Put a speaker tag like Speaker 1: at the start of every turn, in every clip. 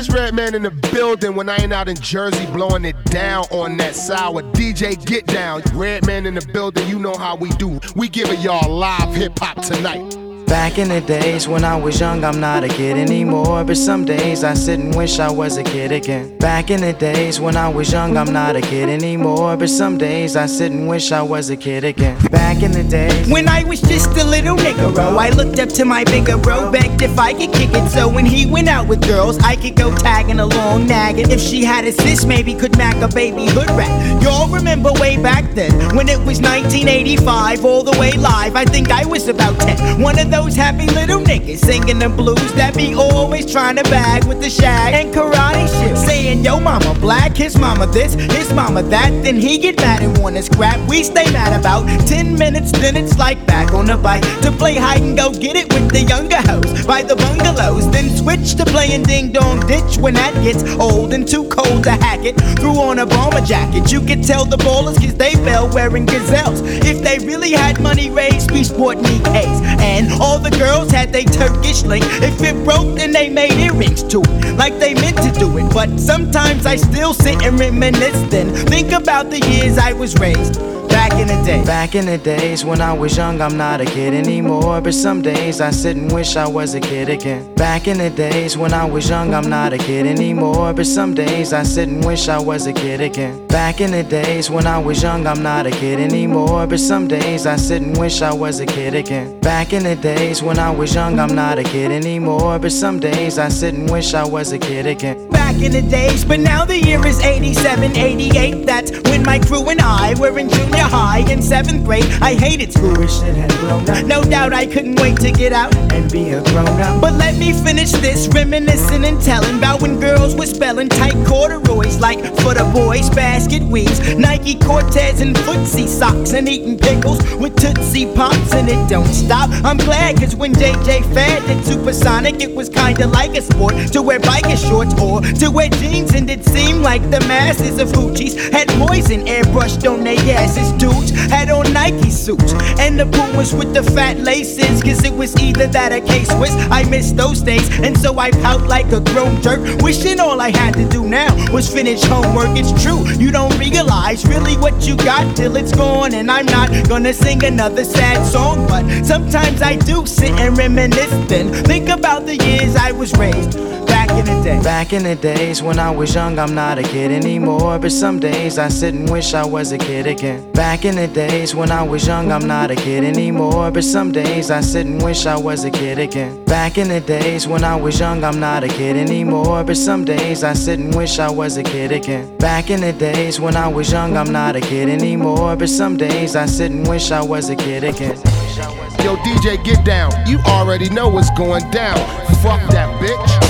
Speaker 1: it's Redman in the building when I ain't out in Jersey blowing it down on that sour DJ get down. Redman in the building, you know how we do. We giving y'all live hip hop tonight.
Speaker 2: Back in the days when I was young, I'm not a kid anymore. But some days I sit and wish I was a kid again. Back in the days when I was young, I'm not a kid anymore. But some days I sit and wish I was a kid again. Back in the days
Speaker 3: when I was just a little nigga, I looked up to my bigger bro, begged if I could kick it. So when he went out with girls, I could go tagging along, nagging. If she had a sis, maybe could mac a baby hood rat. Y'all remember way back then when it was 1985, all the way live. I think I was about 10. One of those those happy little niggas singing the blues that be always trying to bag with the shag and karate shit. Saying, yo, mama black, his mama this, his mama that. Then he get mad and wanna scrap. We stay mad about 10 minutes, then it's like back on the bike to play hide and go get it with the younger hoes by the bungalows. Then switch to playing ding dong ditch when that gets old and too cold to hack it. Threw on a bomber jacket, you could tell the ballers cause they fell wearing gazelles. If they really had money raised, we sport case. And all the girls had they Turkish link. If it broke, then they made earrings to it, like they meant to do it. But sometimes I still sit and reminisce, then think about the years I was raised. Back in the day.
Speaker 2: Back in the days when I was young, I'm not a kid anymore. But some days I sit and wish I was a kid again. Back in the days when I was young, I'm not a kid anymore. But some days I sit and wish I was a kid again. Back in the days when I was young, I'm not a kid anymore. But some days I sit and wish I was a kid again. Back in the days when I was young, I'm not a kid anymore. But some days I sit and wish I was a kid again.
Speaker 3: Back in the days, but now the year is 87, 88. That's when my crew and I were in junior junior high in seventh grade. I hated school. Wish it had grown up. No doubt I couldn't wait to get out and be a grown up. But let me finish this, reminiscing and telling about when girls were spelling tight corduroys like for the boys, basket weaves, Nike Cortez and footsie socks, and eating pickles with Tootsie Pops, and it don't stop. I'm glad, cause when JJ Fad did Supersonic, it was kinda like a sport to wear biker shorts or to wear jeans, and it seemed like the masses of hoochies had poison airbrushed on their asses had on Nike suits and the Pumas with the fat laces. Cause it was either that or K Swiss. I missed those days, and so I pout like a grown jerk. Wishing all I had to do now was finish homework. It's true, you don't realize really what you got till it's gone. And I'm not gonna sing another sad song, but sometimes I do sit and reminisce. Then think about the years I was raised back in the day.
Speaker 2: Back in the days when I was young, I'm not a kid anymore. But some days I sit and wish I was a kid again. Back in the days when I was young, I'm not a kid anymore. But some days I sit and wish I was a kid again. Back in the days when I was young, I'm not a kid anymore. But some days I sit and wish I was a kid again. Back in the days when I was young, I'm not a kid anymore. But some days I sit and wish I was a kid again.
Speaker 1: Yo, DJ, get down. You already know what's going down. Fuck that bitch.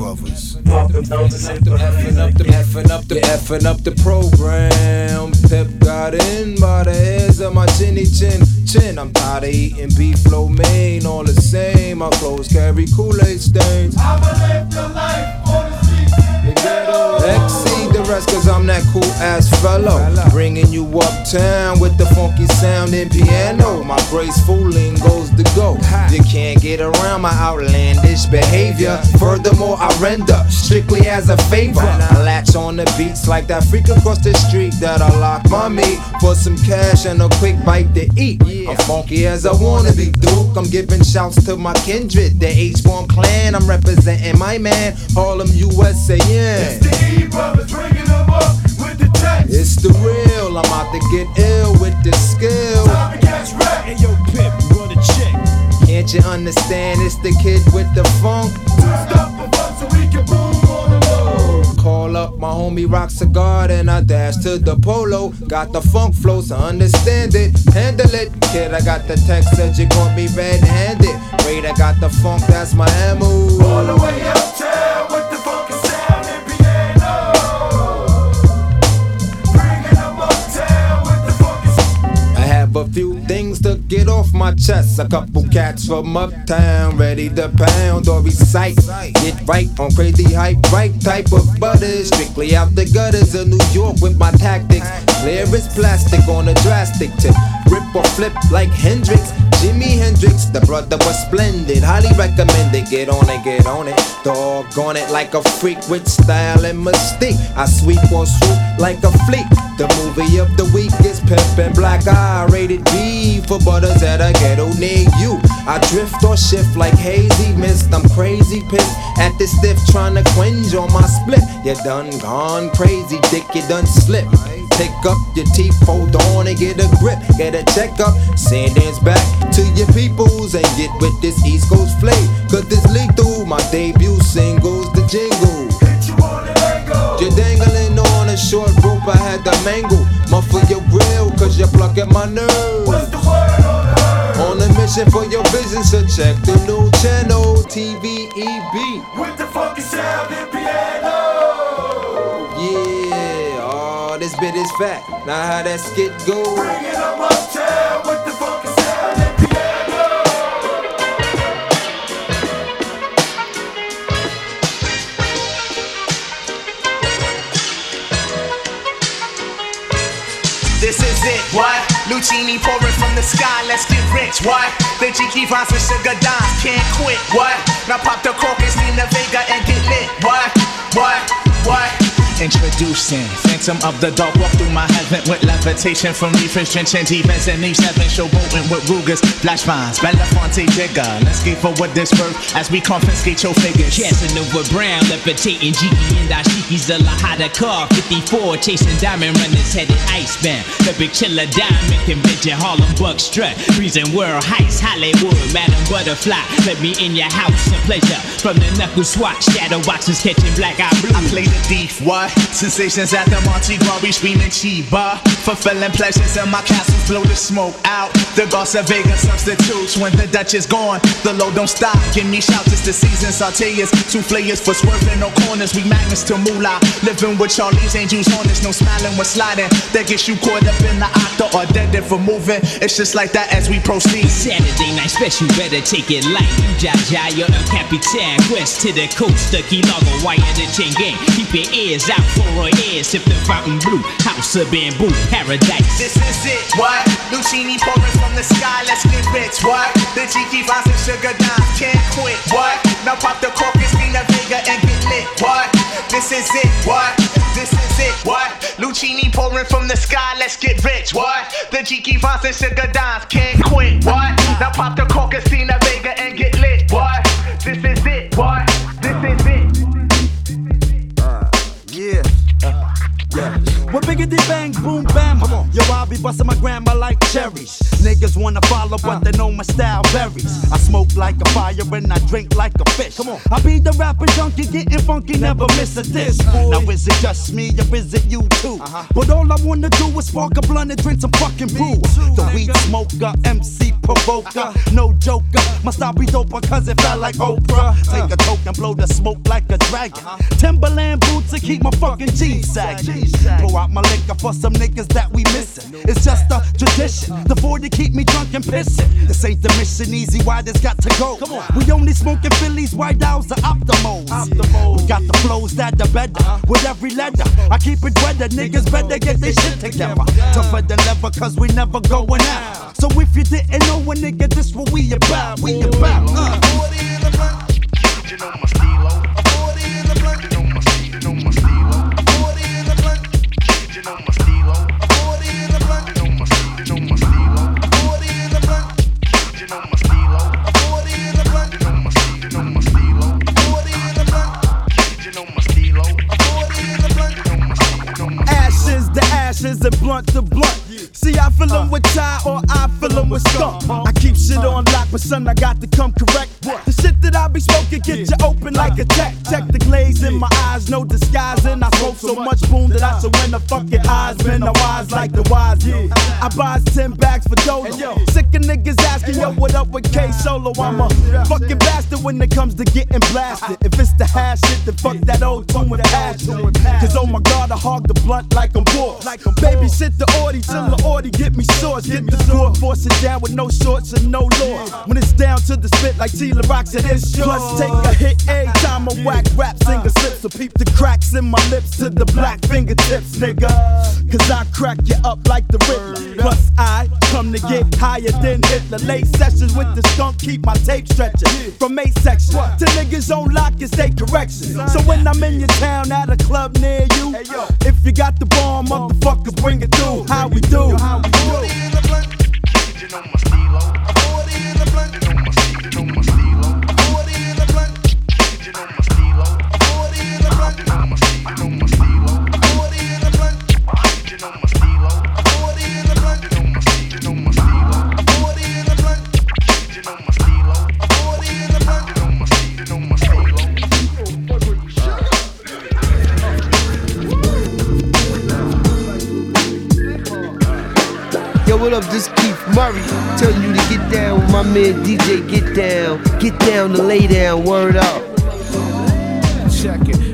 Speaker 4: Effing up the effing up the up the program. Pep got in by the hairs of my chinny chin chin. I'm tired of eating beef lo mein, all the same. My clothes carry Kool-Aid stains.
Speaker 5: I'ma live the life
Speaker 4: Exceed the rest, cause I'm that cool ass fellow. Bringing you uptown with the funky sound and piano. My graceful goes the go. You can't get around my outlandish behavior. Furthermore, I render strictly as a favor. I latch on the beats like that freak across the street that I lock my meat for some cash and a quick bite to eat. I'm funky as I wanna be, Duke. I'm giving shouts to my kindred, the H-Bomb clan. I'm representing my man, Harlem, USA.
Speaker 5: It's the E brothers bringing them up with the text.
Speaker 4: It's the real. I'm out to get ill with the skill.
Speaker 5: Time to catch wreck.
Speaker 6: Hey yo, Pip, run a check.
Speaker 4: Can't you understand? It's the kid with the funk.
Speaker 5: Two stop for fun so we can boom on the low.
Speaker 4: Call up my homie Rock Cigar and I dash to the polo. Got the funk flow, so understand it. Handle it, kid. I got the text that you gon' be red handed. Wait, I got the funk, that's my ammo.
Speaker 5: All the way uptown with
Speaker 4: have a few things to get off my chest. A couple cats from uptown, ready to pound or recite. Get right on crazy hype, right type of butter. Strictly out the gutters of New York with my tactics. Clear as plastic on a drastic tip. Rip or flip like Hendrix. Jimi Hendrix, the brother was splendid. Highly recommended. Get on it, get on it. Dog on it like a freak with style and mystique. I sweep or swoop like a fleet. The movie of the week is Pimp and Black Eye. Rated B for butters at a ghetto near you. I drift or shift like hazy mist. I'm crazy pissed at this stiff trying to quench on my split. You done gone crazy, dick, you done slip. Pick up your teeth, hold on and get a grip. Get a checkup, send dance back to your peoples and get with this East Coast flame. Cause this lethal, my debut singles, the jingle.
Speaker 7: Hit you on the angle.
Speaker 4: You're dangling on a short rope, I had to mangle. Muffle your grill, cause you're plucking my nerves.
Speaker 7: What's the word on the herd?
Speaker 4: On a mission for your vision, so check the new channel, TVEB.
Speaker 7: With the funky sound and piano.
Speaker 4: Is fat. Now how that skit go?
Speaker 7: Bringing them uptown with the funky sound and piano.
Speaker 5: This is it, what? Luchini pouring from the sky, let's get rich, what? The cheeky vines and sugar dimes can't quit, what? Now pop the cork and Nina Vega and get lit, what? What? What? Introducing Phantom of the Dark Walk through my heaven with levitation from reefers, drenching demons and these seven showboating with Rugers, flash vines, Belafonte Jigger. Let's get forward this birth as we confiscate your figures.
Speaker 8: Casanova Brown, levitating Jiggy and Ashiki's the Lahada car. 54, chasing diamond runners headed icebound. The big chiller diamond convention, Harlem Buck strut. Breezing world heights, Hollywood, Madam Butterfly. Let me in your house and pleasure. From the knuckle swatch, shadow boxes catching black eye blue.
Speaker 5: I play the thief, what? Sensations at the Monte Gras, screaming Chiba. Fulfilling pleasures in my castle, blow the smoke out. The Goss of Vegas substitutes when the Dutch is gone. The low don't stop, give me shouts, it's the season. Sauteas, two flayers for swerving, no corners. We magnets to moolah. Living with Charlie's angels on this, no smiling when sliding. That gets you caught up in the octa or dead for moving. It's just like that as we proceed.
Speaker 8: Saturday night special, better take it light. You Jaja, you're a capitan. Quest to the coast, the key logo, wire the chain gang. Keep your ears out for our ears. Sip the fountain blue, house of bamboo, paradise.
Speaker 5: This is it, what? Luchini pouring from the sky, let's get rich, what? The cheeky vines and sugar dimes can't quit, what? Now pop the cork, Christina Vega and get lit, what? This is it, what? This is it, what? Luchini pouring from the sky, let's get rich, what? The cheeky vines and sugar dimes can't quit, what? Now pop the cork, Christina Vega and get lit, what? This is What
Speaker 9: biggity bang, boom bam. Yo, I'll be busting my grandma like cherries. Niggas wanna follow, but they know my style varies. I smoke like a fire and I drink like a fish. Come on. I be the rapper junkie, getting funky, never miss a diss. Now is it just me or is it you too? But all I wanna do is spark a blunt and drink some fucking brew. The weed smoker, MC provoker, no joker. My style be doper cause it felt like Oprah. Take a toke and blow the smoke like a dragon. Timberland boots to keep my fucking jeans sagging. Pour out my liquor for some niggas that we missing. It's just a tradition. The 40 keep me drunk and pissing. This ain't the mission easy, why this got to go? Come on. We only smoking Phillies, white owls, or Optimos. We got the flows that the better. With every letter, I keep it weather. Niggas better get their shit together. Tougher than leather, cause we never going out. So if you didn't know a nigga, this what we about. We about. Uh. With tie or I fill 'em with skunk. I keep shit on lock, but son, I got to come correct. The shit that I be smoking get you open like a tech. Check the glaze in my eyes, no disguising. I smoke so much boom that I surrender fucking eyes. Man, I wise like the wise. Yeah. I buys 10 bags for Dolo. Sick of niggas asking, yo, what up with K Solo? I'm a fucking bastard when it comes to getting blasted. If it's the hash shit, then fuck that old tune and passion. Cause oh my god, I hog the blunt like I'm bored. Baby, shit the Audi till the 40, get me swords, get the sword, force it down with no shorts and no laws. When it's down to the spit like rocks it is yours. Plus take a hit every time I whack rap singer slips. So peep the cracks in my lips to the black fingertips, nigga. Cause I crack you up like the Riddler. Plus I come to get higher than Hitler. Late sessions with the skunk, keep my tape stretching. From A section to niggas on lock and state correction. So when I'm in your town at a club near you, if you got the bomb, motherfuckers bring it through. How we do? How we do?
Speaker 10: What up? This Keith Murray telling you to get down with my man DJ Get Down. Get down to lay down, word up.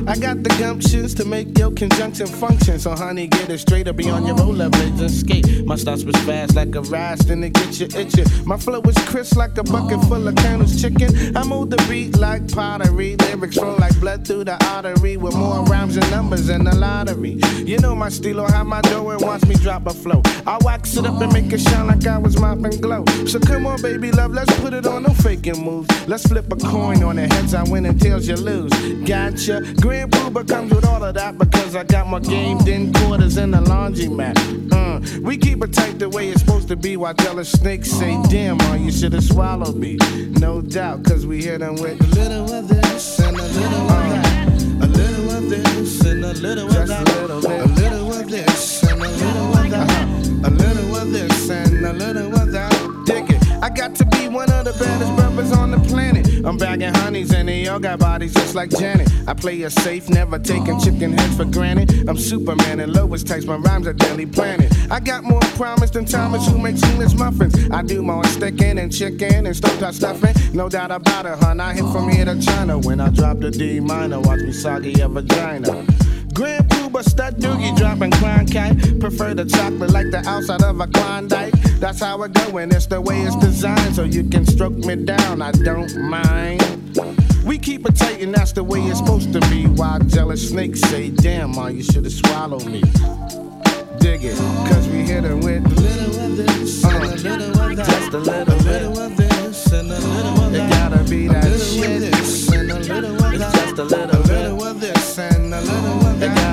Speaker 11: I got the gumptions to make your conjunction function. So, honey, get it straight up beyond your rollerblades and skate. My starts was fast like a rise, then it get you itching. My flow is crisp like a bucket full of Colonel's chicken. I move the beat like pottery. Lyrics flow like blood through the artery with more rhymes and numbers in the lottery. You know my stilo, how my dough and watch me drop a flow. I wax it up and make it shine like I was mopping glow. So come on, baby love, let's put it on, no faking moves. Let's flip a coin on it, heads I win and tails you lose. Gotcha. Grand Puba comes with all of that because I got my game in quarters in the laundromat. Uh, we keep it tight the way it's supposed to be while tell a snake say, damn, man, you should have swallowed me. No doubt, cause we hit them with a little of this and a little of that. A little of this and a little of that. A little, bit. a little of this and a little of that. A little of this and a little of that. Dig it. I got to be one of the baddest brothers on the planet. I'm bagging honeys and they all got bodies just like Janet. I play it safe, never taking chicken heads for granted. I'm Superman and Lois types, my rhymes are daily planet. I got more promise than Thomas who makes seamless muffins. I do more sticking and chicken and stovetop stuffing. No doubt about it, hun. I hit from here to China. When I drop the D minor, watch me soggy a vagina. Grand Puba stud doogie dropping clown kite. Prefer the chocolate like the outside of a Klondike. That's how it go, and it's the way it's designed. So you can stroke me down, I don't mind. We keep it tight, and that's the way it's supposed to be. While jealous snakes say, Damn, ma, you should have swallowed me. Dig it, cause we hit it with a little of this, uh-huh. and a little of that. Just a little, a little of this, and a little of that. It gotta be that shit. And a little of that. Just a little,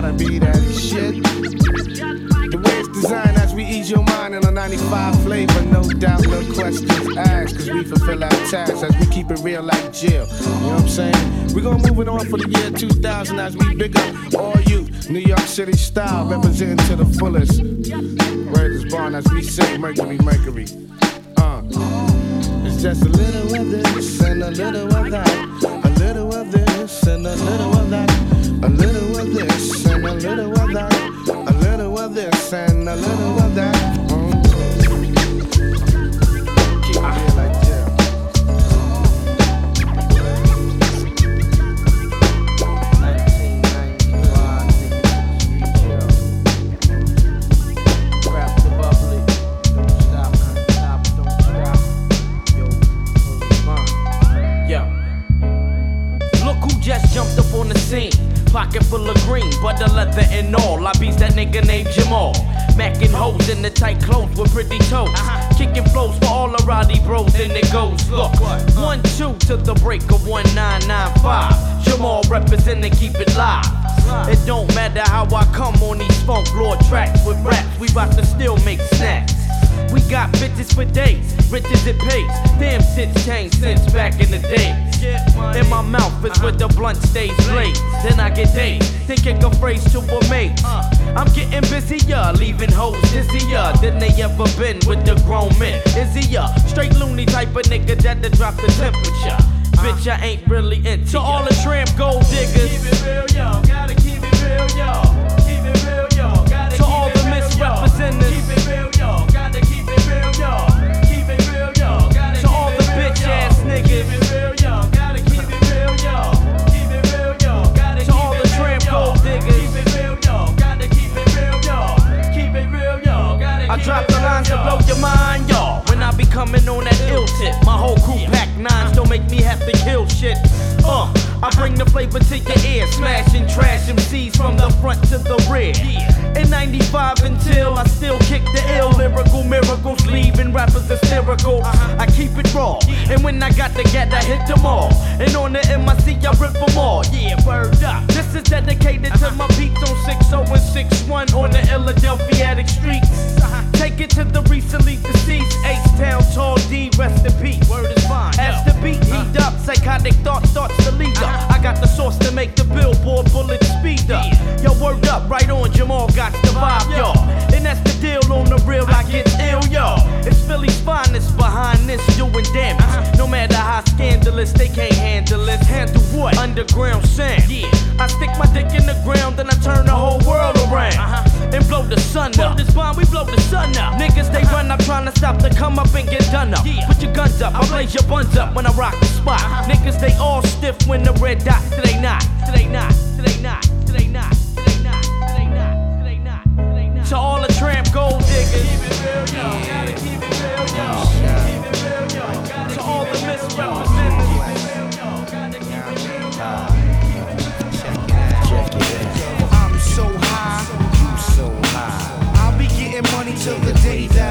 Speaker 11: gotta be that shit. The way it's designed as we ease your mind in a 95 flavor, no doubt, no questions asked. Cause we fulfill our tasks as we keep it real like jail. You know what I'm saying? We're gonna move it on for the year 2000 as we big up all you New York City style, representing to the fullest. Word is born as we say, Mercury, Mercury. Uh. It's just a little of this and a little of that. A little of this and a little of that. A little of this and a little of that. A little of this and a little of that.
Speaker 12: Pocket full of green, butter leather and all. I beats that nigga named Jamal. Macking hoes in the tight clothes with pretty toes. Uh-huh. Kicking flows for all the rowdy bros, and it goes. Look, one, two to the break of 1995. Jamal representing, keep it live. It don't matter how I come on these funk lord tracks with raps. We bout to still make snacks. We got bitches for days, rich as it pays. Damn shit's changed since back in the day. In my mouth is where the blunt stays blazed. Then I get dazed, thinking a phrase to a mate. I'm getting busier, leaving hoes dizzier than they ever been with the grown men. Is he a straight loony type of nigga that'll drop the temperature? Bitch, I ain't really into To all the tramp gold diggers. Keep it real, yo. Gotta keep it real, yo. Keep it real, yo. Gotta to all the misrepresenters. Coming on that ill tip, my whole crew pack nines don't make me have to kill shit. Uh, I bring the flavor to your ear, smashing trash MCs from the front to the rear. In 95 until I still kick the ill lyrical miracles, leaving rappers hysterical. I keep it raw, and when I got the get, I hit them all. And on the MIC, I rip them all. Yeah, word up. This is dedicated to my beats on 60 and 61 on the Philadelphia streets. Take it to the recently deceased H Town Tall D, rest in peace. Word is fine. As the beat heat up, psychotic thought starts to lead up. Uh-huh. I got the sauce to make the billboard bullet speed up. Yo, word up, right on, Jamal got the uh-huh. vibe, y'all. And that's the deal on the real, I get ill, y'all. It's Philly's finest behind this, doing damage. Uh-huh. No matter how scandalous, they can't handle it. Handle what? Underground sound. Yeah. I stick my dick in the ground, then I turn the whole world around. Uh-huh. And blow the sun up. Blow this bomb, we blow the sun up. Niggas, they run up trying to stop the come up and get done up. Put your guns up, I blaze your buns up when I rock the spot. Uh-huh. Niggas, they all stiff when the red dot, they not, they not, they not, they not. To all the tramp gold diggers. Keep it real, yo.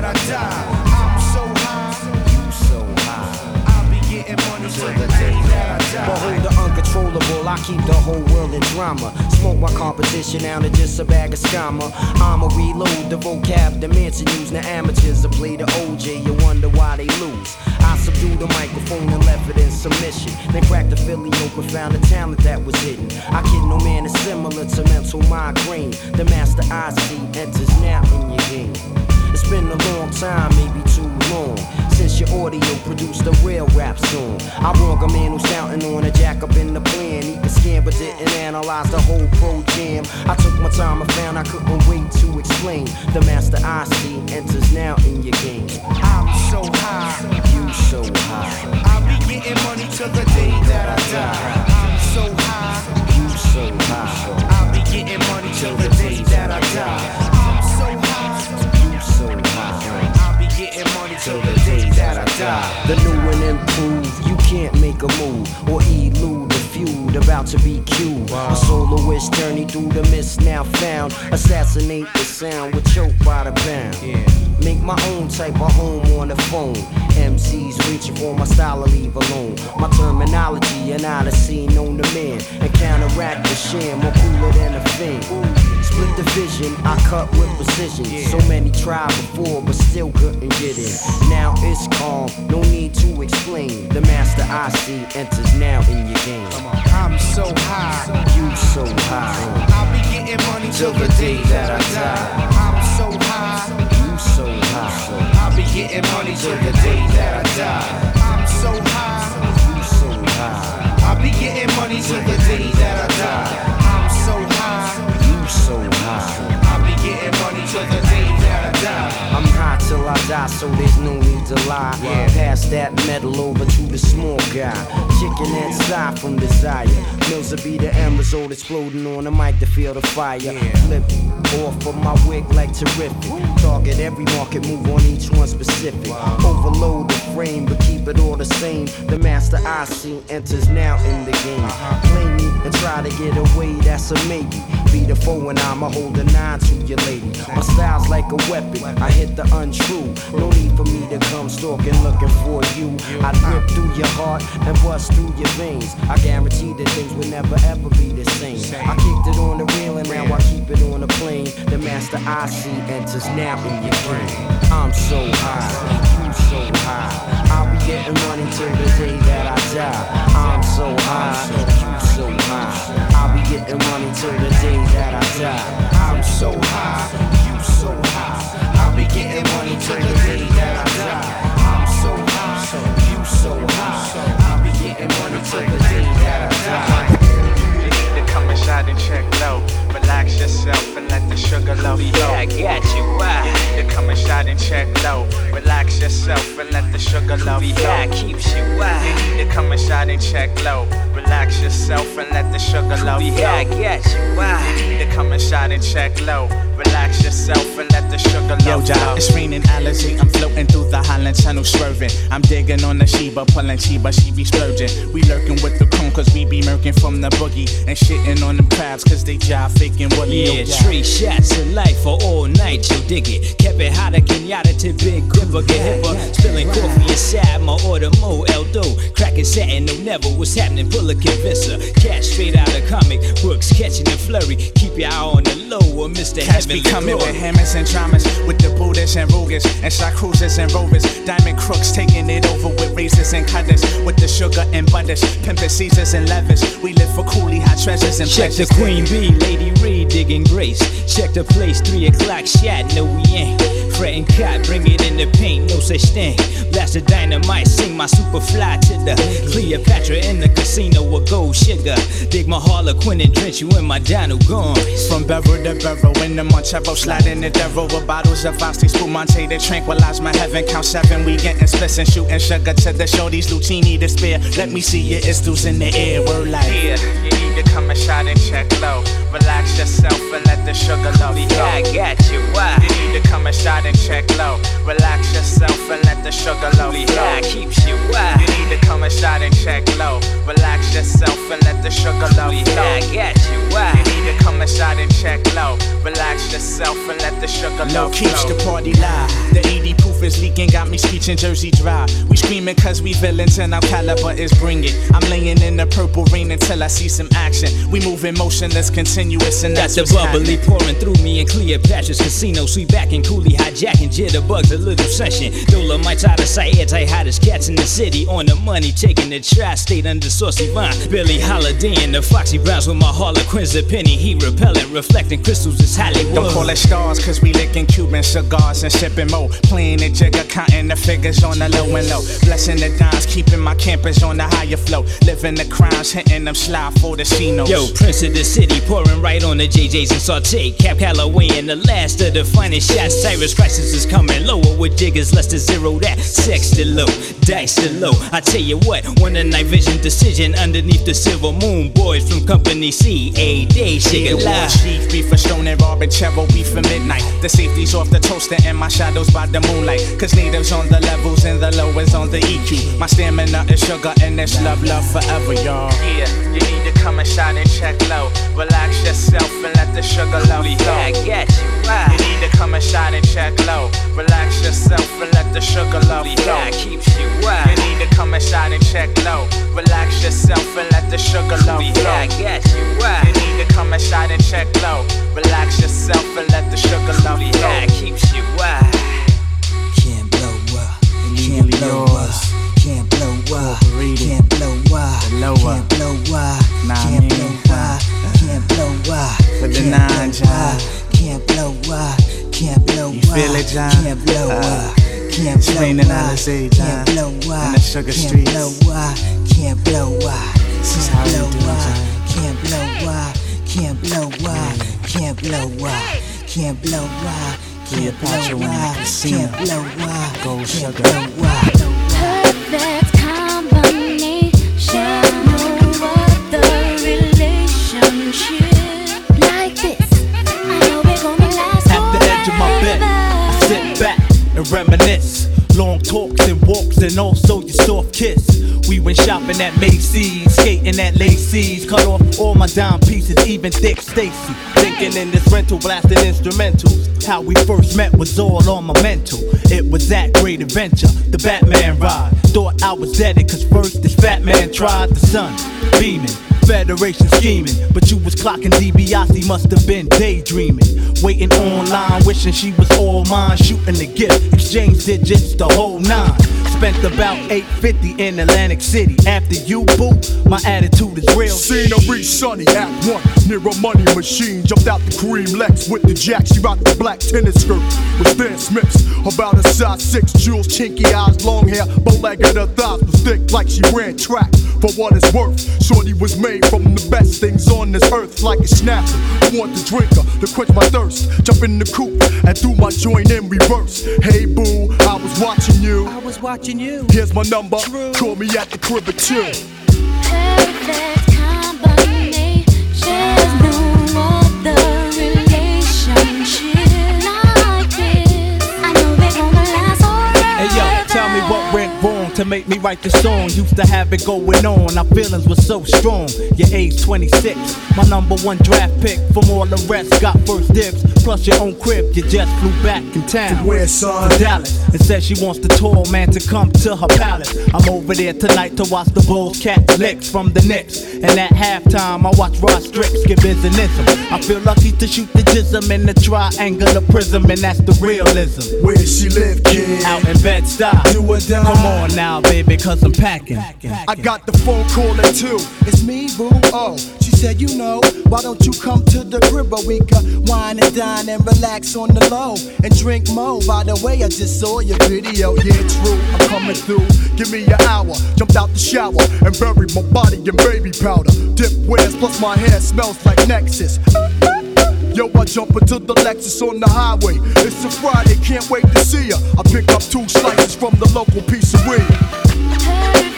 Speaker 1: That I die. I'm so high, you so high. I'll be getting money till the day that I die.
Speaker 13: Behold the uncontrollable, I keep the whole world in drama. Smoke my competition out of just a bag of scammer. I'ma reload the vocab, the Manson use. Now amateurs to play the OJ, you wonder why they lose. I subdued the microphone and left it in submission. Then cracked the Philly open, found the talent that was hidden. I kid no man is similar to mental migraine. The master I see enters now in your game. It's been a long time, maybe too long. Since your audio produced a real rap song. I wrong a man who's shouting on a jack up in the plan. He could scan but didn't analyze the whole pro jam. I took my time, I found I couldn't wait to explain. The master I see enters now in your game.
Speaker 1: I'm so high,
Speaker 13: You so high,
Speaker 1: I'll be getting money till the day that I die. I'm so high,
Speaker 13: you so high,
Speaker 1: I'll be getting money till the day that I die. The
Speaker 13: new and improved, you can't make a move or elude the feud about to be cued. A soloist journey through the mist now found. Assassinate the sound with choke by the pound. Make my own type of home on the phone. MCs reaching for my style to leave alone. My terminology and odyssey known to man. And counteract the sham, more cooler than a fiend. Split the vision, I cut with precision. So many tried before, but still couldn't get in. Now it's calm, no need to explain. The master I see enters now in your game.
Speaker 1: I'm so high,
Speaker 13: You so high,
Speaker 1: I'll be getting money till the day that I die. I'm so high,
Speaker 13: you so high,
Speaker 1: I'll be getting money till the day that I die. I'm so high,
Speaker 13: you so high,
Speaker 1: I'll be getting money till the day that I die. So high. I'll be getting money till the day I die.
Speaker 13: I'm high till I die, so there's no need to lie. Yeah. Pass that metal over to the small guy. Chicken and side from desire. Mills will be the end result exploding on the mic to feel the fire. Flip off of my wig like terrific. Target every market, move on each one specific. Overload the frame, but keep it all the same. The master I see enters now in the game. Uh-huh. Play me and try to get away, that's a maybe. Be the foe and I'ma hold a nine to your lady. My style's like a weapon, I hit the untrue. No need for me to come stalking, looking for you. I rip through your heart and bust through your veins. I guarantee that things will never ever be the same. I kicked it on the rail and now I keep it on the plane. The master I see enters now in your brain. I'm so high, you so high. I'll be getting money till the day that I die. I'm so high, you so high. I'll be getting money till the day that I die.
Speaker 1: I'm so high, you so high. I'll be getting money till the day that I die. I'm so high, you so high. I'll be getting money till the day that I die.
Speaker 14: You need to come inside and check low. Relax yourself and let the sugar love flow.
Speaker 12: Yeah, I got you. Why?
Speaker 14: You need to come inside and check low. Relax yourself and let the sugar love flow.
Speaker 15: Yeah, keeps you wild.
Speaker 14: You need to come and shine and check low. Relax yourself and let the sugar love flow.
Speaker 15: Yeah, I get you wild.
Speaker 14: You need to come and shine and check low. Relax yourself and let the sugar
Speaker 16: Yo,
Speaker 14: love flow.
Speaker 16: it's raining Alizé. I'm floating through the Holland Tunnel, swerving. I'm digging on the Sheba, pulling Sheba, she be splurging. We lurking with the cone, cause we be murking from the boogie. And shitting on them crabs, cause they jive faking woolly. Yo,
Speaker 15: Yeah,
Speaker 16: Jock.
Speaker 15: three shots of life for all night, you dig it. Kept it hot again, yada to big gripper, get hipper. Spilling coffee inside my order, mo eldo. Cracking satin, no never what's happening, pull a convincer. Cash straight out of comic books, catching the flurry. Keep your eye on the or Mr.
Speaker 16: Cats be coming with hammers and dramas, with the Buddhas and Rugas, and shot cruisers and rovers. Diamond crooks taking it over with razors and cutters, with the sugar and butters, pimping Caesars and levers. We live for coolie hot treasures and
Speaker 15: Check the. Queen Bee, Lady Reed digging grace. Check the place, three o'clock shot, no we ain't. Fretting cot, bring it in the paint, no such thing. Blast the dynamite, sing my super fly to the Cleopatra in the casino with gold sugar. Dig my Harlequin and drench you in my Dino gone.
Speaker 16: From barrel to barrel, in the Montero, sliding the devil with bottles of Asti, Spumante to tranquilize my heaven. Count seven, we getting splits and shooting sugar to the shorties, Luchini to spare. Let me see your istos in the air, word like.
Speaker 14: Yeah, you need to come and shine and check low. Relax yourself and let the sugar love flow.
Speaker 15: Yeah, I got you. Why?
Speaker 14: You need to come and shine and check low. Relax yourself and let the sugar love flow.
Speaker 15: Yeah, keeps you wild.
Speaker 14: You need to come and shine and check low. Relax yourself and let the sugar love
Speaker 15: Yeah. I got you. Why?
Speaker 14: You need to come and shine and check low. Relax yourself and let the sugar
Speaker 16: Low
Speaker 14: love
Speaker 16: keeps
Speaker 14: flow.
Speaker 16: the party live. The 80 is leaking, got me screeching Jersey dry. We screaming cause we villains and our caliber is bringing. I'm laying in the purple rain until I see some action. We moving motionless, continuous, and
Speaker 15: Got
Speaker 16: that's
Speaker 15: the
Speaker 16: what's
Speaker 15: bubbly
Speaker 16: happening.
Speaker 15: pouring through me in Cleopatra's casino. Sweet back and coolie hijacking jitterbugs, a little session. Dolomites out of sight, anti hottest cats in the city. On the money, taking the tri state under saucy vine. Billie Holiday and the Foxy Browns with my Harlequins, a penny. He repellent, reflecting crystals is Hollywood.
Speaker 16: Don't call it stars, cause we licking Cuban cigars and sipping mo. Playing the jigger, counting the figures on the low and low. Blessing the dimes, keeping my campers on the higher flow. Living the crimes, hitting them slide for the Cinos.
Speaker 15: Yo, Prince of the City, pouring right on the JJs and saute. Cab Calloway and the last of the finest shots. Cyrus Crisis is coming lower with diggers, less than zero that. Sex the low, dice the low. I tell you what, one a night vision decision underneath the silver moon. Boys from Company C, a day, shake it live.
Speaker 16: chief, beef for Stone and Robin Barbachero, beef for midnight. The safety's off the toaster and my shadows by the moonlight. Cause natives on the levels and the lowers on the EQ. My stamina is sugar and it's love, love forever, y'all.
Speaker 14: Yeah, you need to come and shine and check low. Relax yourself and let the sugar love flow.
Speaker 15: Yeah, I got you. Why?
Speaker 14: You need to come and shine and check low. Relax yourself and let the sugar love flow.
Speaker 15: Yeah, keeps you
Speaker 14: You need to come and shine and check low. Relax yourself and let the sugar love
Speaker 15: Yeah,
Speaker 14: flow.
Speaker 15: I got you.
Speaker 14: You need to come and shine and check low. Relax yourself and let the sugar love
Speaker 15: Yeah, keeps you wild.
Speaker 17: Can't blow up, can't blow up, can't blow up, can't blow up, can't blow up, can't blow up, can't blow up,
Speaker 16: For the nine, John.
Speaker 17: can't blow up, can't blow
Speaker 16: You
Speaker 17: up,
Speaker 16: feel it, John?
Speaker 17: can't blow
Speaker 16: Uh,
Speaker 17: up, can't blow up, can't blow up, can't blow up, can't blow up, can't
Speaker 16: we do it,
Speaker 17: blow up, can't blow up, can't blow up, can't blow up, can't blow up.
Speaker 16: Cleopatra
Speaker 17: blow
Speaker 16: in the
Speaker 17: up,
Speaker 16: casino.
Speaker 17: can't blow up,
Speaker 16: Gold sugar.
Speaker 18: Perfect combination. No other relationship like this. I know we're gonna last
Speaker 19: At the edge of my bed, I sit back and reminisce. Long talks and walks, and also your soft kiss. We went shopping at Macy's, skating at Lacey's. Cut off all my dime pieces, even Dick Stacy. Thinking in this rental, blasting instrumentals. How we first met was all on my mental. It was that great adventure, the Batman ride. Thought I was dead, cause first this fat man tried the sun, beaming. Federation scheming, but you was clocking DiBiase, must have been daydreaming. Waiting online, wishing she was all mine, shooting the gift, exchange digits, the whole nine. Spent about 850 in Atlantic City. After you, boo, my attitude is real.
Speaker 20: Scenery sunny, at one, near a money machine. Jumped out the cream Lex with the jack. She rocked the black tennis skirt with Stan Smiths. About a size six, jewels, chinky eyes, long hair, bow legged. Her thighs was thick like she ran track. For what it's worth, Shorty was made from the best things on this earth, like a snapper. I want the drinker to quench my thirst. Jump in the coupe and do my joint in reverse. Hey boo, I was watching you.
Speaker 21: I was watching you.
Speaker 20: Here's my number. Call me at the crib at two.
Speaker 18: Perfect combination. There's no other
Speaker 19: to make me write this song. Used to have it going on, our feelings were so strong. Your age 26, my number one draft pick. From all the rest, got first dibs. Plus your own crib, you just flew back in town.
Speaker 20: From where, son?
Speaker 19: From Dallas. And said she wants the tall man to come to her palace. I'm over there tonight to watch the Bulls catch licks from the Knicks. And at halftime, I watch Rod Strix give his ism. I feel lucky to shoot the jism in the triangular prism, and that's the realism.
Speaker 20: Where she live, kid?
Speaker 19: Out in Bed-Stuy.
Speaker 20: Do or die.
Speaker 19: Come on now, baby, cause I'm packing.
Speaker 20: I got the phone call at two.
Speaker 21: It's me, boo. Oh, she said, you know, why don't you come to the crib where we could wine and dine and relax on the low and drink mo? By the way, I just saw your video.
Speaker 20: Yeah, true. I'm coming through. Give me an hour. Jumped out the shower and buried my body in baby powder. Dip wears plus my hair smells like Nexxus. Yo, I jump into the Lexus on the highway. It's a Friday, can't wait to see ya. I pick up two slices from the local pizzeria.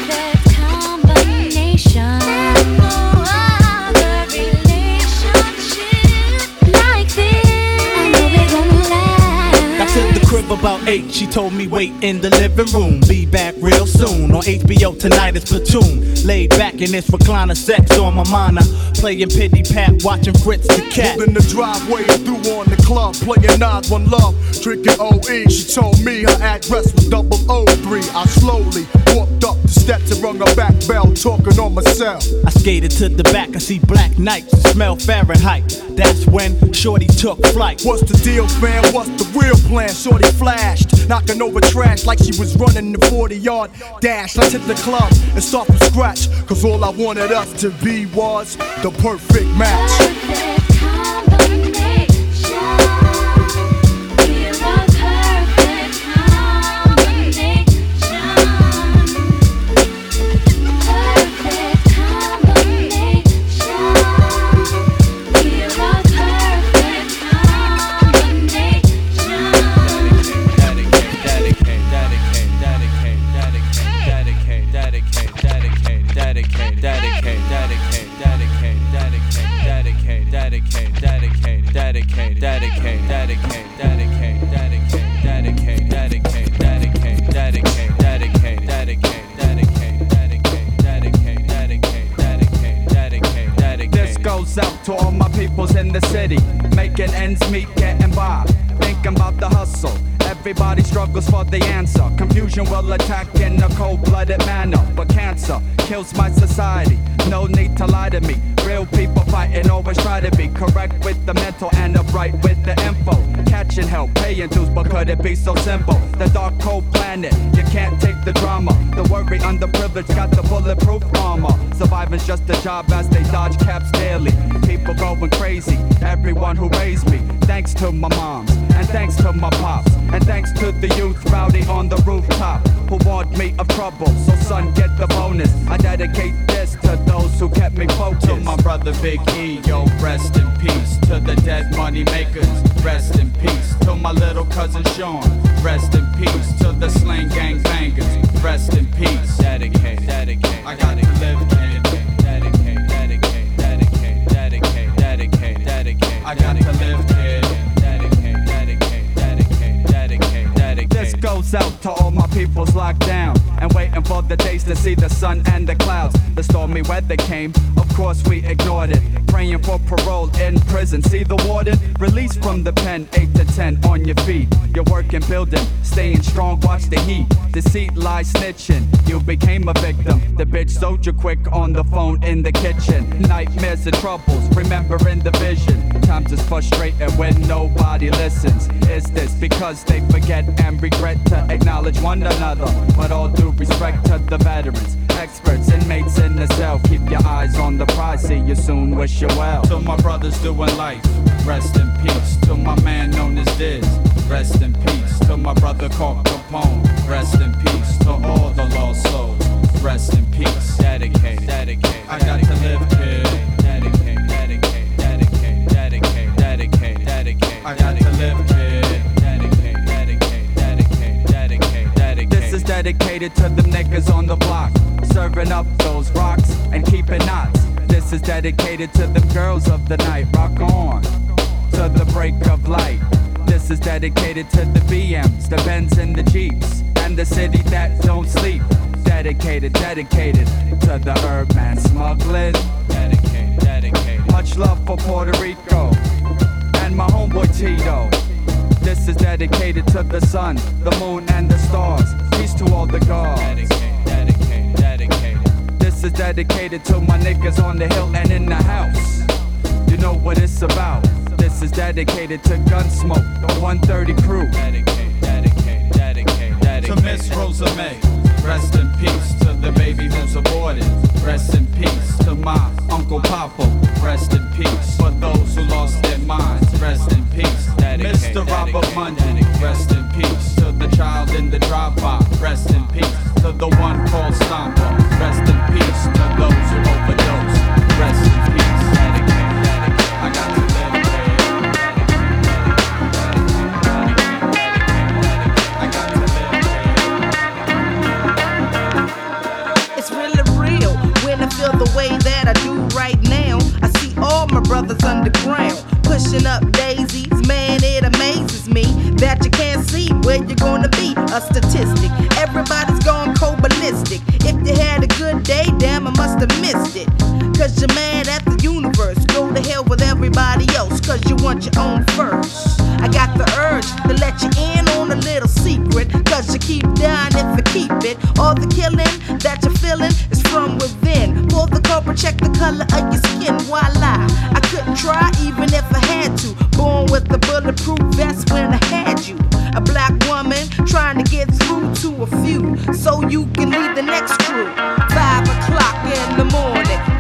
Speaker 19: About eight. She told me wait in the living room. Be back real soon. On HBO tonight is Platoon. Laid back in this recliner, sex on my mana. Playing pity pat, watching Fritz the cat.
Speaker 20: In the driveway, through on the club, playing nines, one love, drinking OE. She told me her address was double O three. I slowly walked up the steps and rung her back bell, talking on my cell.
Speaker 19: I skated to the back, I see black nights, smell Fahrenheit. That's when Shorty took flight.
Speaker 20: What's the deal, fam? What's the real plan? Shorty flashed, knocking over trash like she was running the 40 yard dash. Let's hit the club and start from scratch, cause all I wanted us to be was the perfect match.
Speaker 22: Confusion will attack in a cold-blooded manner, but cancer kills my society. No need to lie to me. Real people fighting always try to be correct with the mental and upright with the info. Catching help, paying dues, but could it be so simple? The dark cold planet, you can't take the drama. The worry underprivileged got the bulletproof armor. Surviving's just a job as they dodge caps daily. People going crazy, everyone who raised me. Thanks to my moms, thanks to my pops, and thanks to the youth rowdy on the rooftop who warned me of trouble. So son, get the bonus. I dedicate this to those who kept me focused.
Speaker 23: To my brother Big E, yo, rest in peace. To the dead money makers, rest in peace. To my little cousin Sean, rest in peace. To the slang gang bangers, rest in peace. Dedicate, dedicate. I got to live, kid. Dedicate, dedicate, dedicate, dedicate, dedicate, dedicate. I got to live,
Speaker 22: out to all my peoples locked down and waiting for the days to see the sun and the clouds. The stormy weather came, of course we ignored it. Praying for parole in prison. See the warden released from the pen, 8 to 10 on your feet. You're working, building, staying strong, watch the heat. Deceit, lies, snitching. You became a victim. The bitch sold you quick on the phone in the kitchen. Nightmares and troubles, remembering the vision. Times is frustrating when nobody listens. Is this because they forget and regret to acknowledge one another? But all due respect to the veterans, experts, inmates in the cell. Keep your eyes on the prize, see you soon, wish you well.
Speaker 23: To my brothers doing life, rest in peace. To my man known as Diz, rest in peace. To my brother called Capone, rest in peace. To all the lost souls, rest in peace. Dedicate, dedicate. I got to live, kid. Dedicate, dedicate, dedicate, dedicate, dedicate, dedicate. I got to live.
Speaker 22: This is dedicated to them niggas on the block, serving up those rocks and keeping knots. This is dedicated to the girls of the night. Rock on to the break of light. This is dedicated to the BMs, the Benz and the Jeeps, and the city that don't sleep. Dedicated, dedicated to the herb man smuggling. Dedicated, dedicated. Much love for Puerto Rico and my homeboy Tito. This is dedicated to the sun, the moon, and the stars. Peace to all the gods. Dedicated, is dedicated to my niggas on the hill and in the house. You know what it's about. This is dedicated to Gunsmoke, the 130 crew.
Speaker 24: To Miss Rosa May, rest in peace to the baby who's aborted. Rest in peace to my Uncle Papa, rest in peace. For those who lost their minds, rest in peace. Mr. Robert Mundy, rest in peace. To child in the drive-by, rest in peace. To the one called Stomper, rest in peace. To those who overdose, rest in peace. I got to live
Speaker 25: It's really real when I feel the way that I do right now. I see all my brothers underground pushing up daisies. Man, it amazes me that you can't see where you're gonna be. A statistic, everybody's gone cold. If you had a good day, damn, I must have missed it. Cause you're mad at the universe. Go to hell with everybody else, cause you want your own first. I got the urge to let you in on a little secret. Cause you keep dying if you keep it. All the killing that you're feeling from within. Pull the cover, check the color of your skin. Lie? I couldn't try even if I had to. Born with a bulletproof vest when I had you. A black woman trying to get through to a few. So you can lead the next crew. Five o'clock in the morning.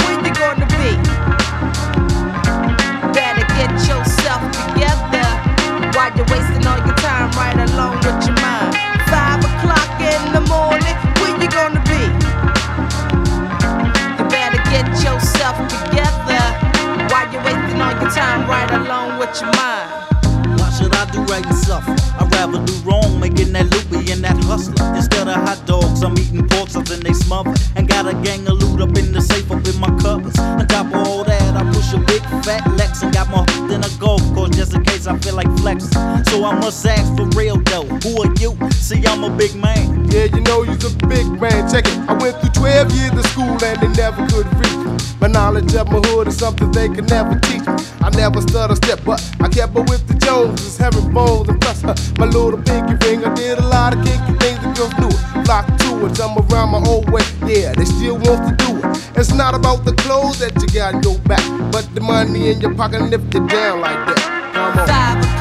Speaker 17: Feel. So I must ask for real though. Who are you? See, I'm a big man.
Speaker 21: Yeah, you know you's a big man. Check it. I went through 12 years of school and they never could reach me. My knowledge of my hood is something they could never teach me. I never stutter step, but I kept up with the Joneses, herringbones, and plus uh, my little pinky ring. I did a lot of kinky things the girls knew it. Flock to it, I'm around my old way. Yeah, they still want to do it. It's not about the clothes that you got in your back, but the money in your pocket lift it down like that. Come on.
Speaker 25: Five o'clock in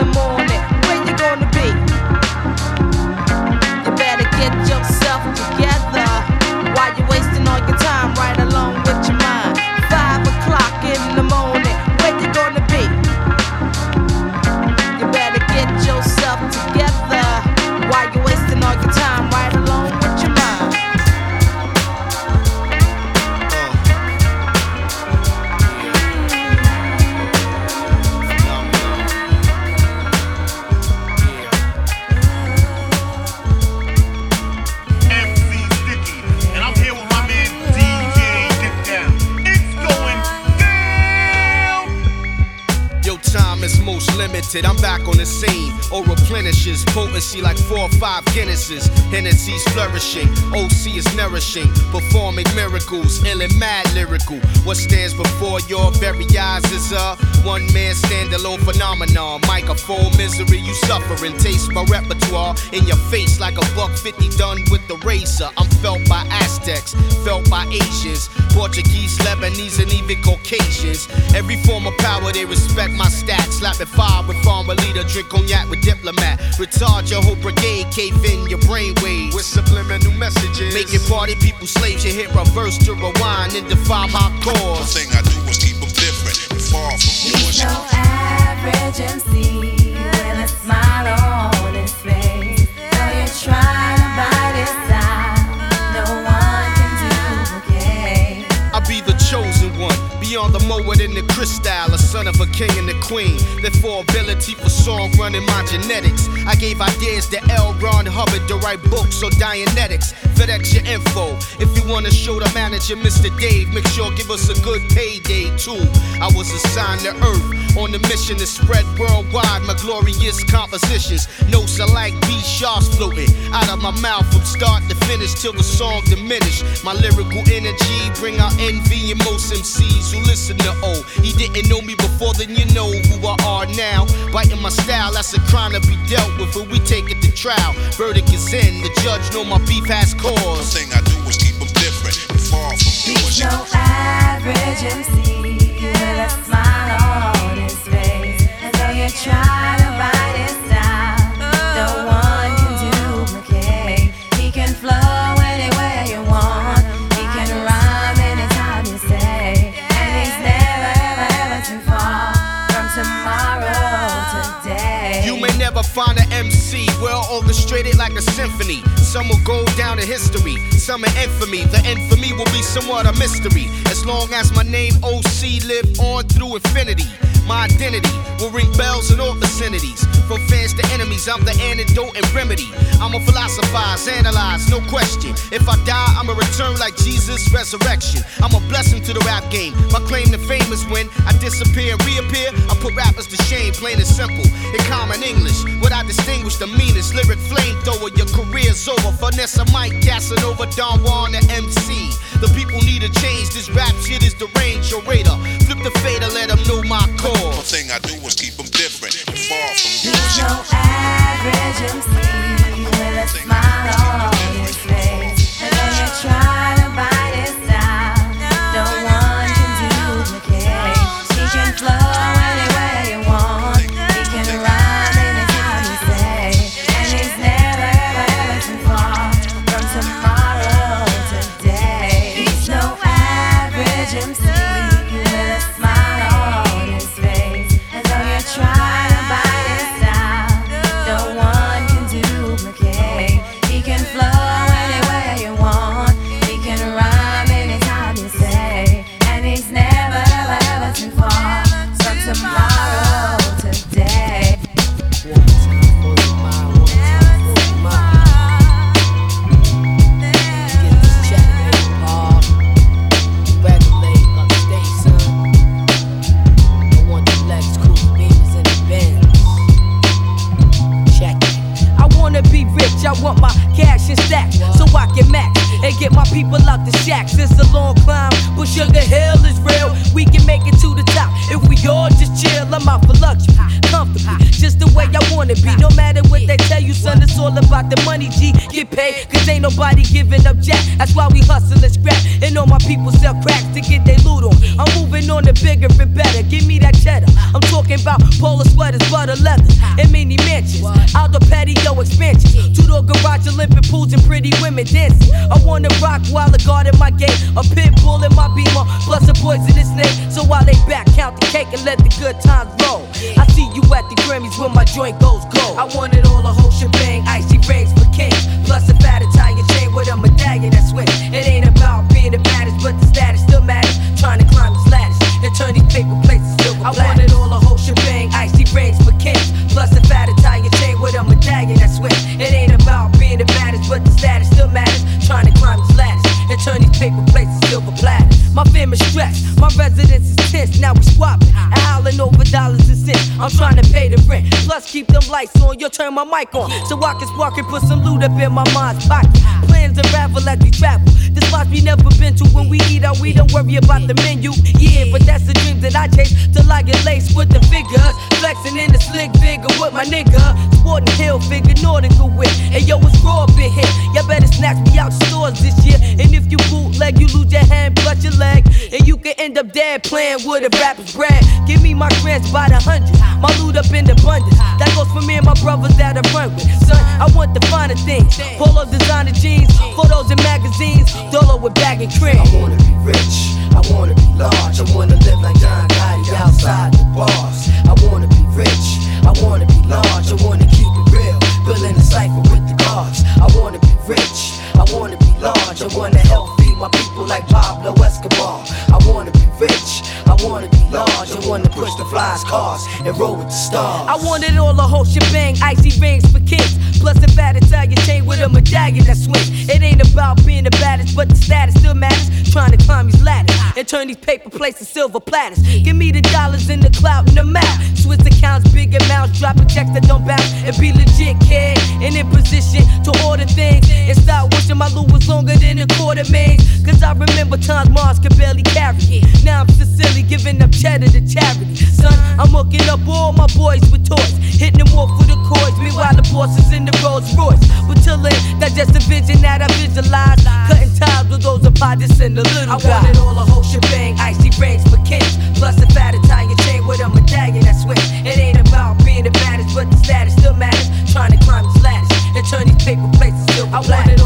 Speaker 25: the morning,
Speaker 26: I'm
Speaker 27: back on the scene. Or replenishes potency like four or five Guinnesses. Hennessy's flourishing. OC is nourishing. Performing miracles. Ill and mad lyrical. What stands before your very eyes is a one man standalone phenomenon. Microphone misery you suffering. Taste my repertoire in your face like a buck 50 done with the razor. I'm felt by Aztecs, felt by Asians, Portuguese, Lebanese, and even Caucasians. Every form of power they respect my stats. Slapping fire with farmer leader, drink cognac with diplomat. Retard your whole brigade, cave in your brainwaves with subliminal messages. Making party people slaves. You hit reverse to rewind and defy my cause.
Speaker 26: The thing I do is keep them different and far from
Speaker 18: He's no average MC with a smile on
Speaker 27: In the crystal, a son of a king and a queen. Therefore, ability for song running my genetics. I gave ideas to L. Ron Hubbard to write books or Dianetics. FedEx your info. If you wanna show the manager, Mr. Dave, make sure give us a good payday too. I was assigned to Earth on the mission to spread worldwide my glorious compositions. Notes are like B sharps floating out of my mouth from start to finish till the song diminish. My lyrical energy bring out envy in most MCs who listen to O. He didn't know me before, then you know who I are now. Biting my style, that's a crime to be dealt with, and we take it to trial. Verdict is in, the judge know my beef has cause.
Speaker 26: The thing I do is keep them different, far from
Speaker 18: He's no average MC with a smile on his face. And though you try
Speaker 27: orchestrated like a symphony. Some will go down in history, some in infamy. The infamy will be somewhat a mystery. As long as my name OC live on through infinity. My identity will ring bells in all vicinities. From fans to enemies, I'm the antidote and remedy. I'ma philosophize, analyze, no question. If I die, I'ma return like Jesus' resurrection. I'm a blessing to the rap game. My claim to fame is when I disappear and reappear. I put rappers to shame, plain and simple. In common English, what I distinguish the meanest. Lyric flamethrower, your career's over. Vanessa Mike, Casanova, Don Juan, the MC. The people need a change. This rap shit is deranged. Your radar, flip the fader, let them know my cause.
Speaker 26: The thing I do is keep them different, far from
Speaker 18: He's no average MC with a smile on his face. And though you try
Speaker 28: people out the shacks. It's a long climb, but sugar hill is real. We can make it to the top if we all just chill. I'm out for luxury, comfortably, just the way I wanna be. No matter what they tell you, son, it's all about the money. G, get paid, cause ain't nobody giving up jack. That's why we hustle and scrap, and all my people sell cracks to get their loot on. I'm moving on to bigger and better. Give me that cheddar. I'm talking about polar sweaters, butter leather, and mini mansions. Outdoor patio expansions, two door garage, Olympic pools, and pretty women dancing. I wanna rock while I guard at my gate. A pit bull in my beamer, plus a poisonous snake. So I lay back, count the cake, and let the good times roll. I see you at the Grammys when my joint goes gold. I wanted all the whole shebang, icy rings for kings, plus a fat Italian chain with a medallion that swings. It ain't stressed, my residence is tense. Now we swapping and howling over dollars. I'm trying to pay the rent, plus keep them lights on. You'll turn my mic on so I can spark and put some loot up in my mind's pocket. Plans unravel as we travel. The spots we never been to when we eat out, we don't worry about the menu. Yeah, but that's the dream that I chase till I get laced with the figures. Flexing in the slick figure with my nigga. Sporting hill figure, nautical whip. Hey yo, it's raw bit hit. Y'all better snatch me out stores this year. And if you bootleg, you lose your hand, plus your leg. And you can end up dead playing with a rapper's bread. Give me my grants by the hundred. My loot up in abundance. That goes for me and my brothers that I run with. Son, I want the finer things. Polo designer jeans, photos in magazines. Dolo with bag and cream.
Speaker 13: I wanna be rich, I wanna be large, I wanna live like John Gotti outside the bars. I wanna be rich, I wanna be large, I wanna keep it real, building a cipher with the gods. I wanna be rich, I wanna be large, I wanna help my people like Pablo Escobar. I wanna be rich, I wanna be large, I wanna push the fly's cars
Speaker 29: and roll with the stars.
Speaker 28: I wanted all the whole shebang, icy rings for kids. Plus a fat Italian chain with a medallion that swings. It ain't about being the baddest, but the status still matters. Trying to climb these ladders and turn these paper plates to silver platters. Give me the dollars in the cloud and the mouth. Swiss accounts, big amounts, dropping checks that don't bounce and be legit, kid. And in position to order things and stop wishing my loot was longer than a quarter maze. Cause I remember times Mars could barely carry it. Now I'm sincerely giving up cheddar to charity. Son, I'm hooking up all my boys with toys. Hitting them off with the cords. Meanwhile, the boss is in the Rolls Royce. But till then, that's just a vision that I visualize. Cutting ties with those apologists and the little I guy. I wanted all the whole shebang. Icy rings for kids, Plus a fat Italian chain with a medallion that swings. It ain't about being the baddest, but the status still matters. Trying to climb these ladders and turn these paper places silver.
Speaker 30: I wanted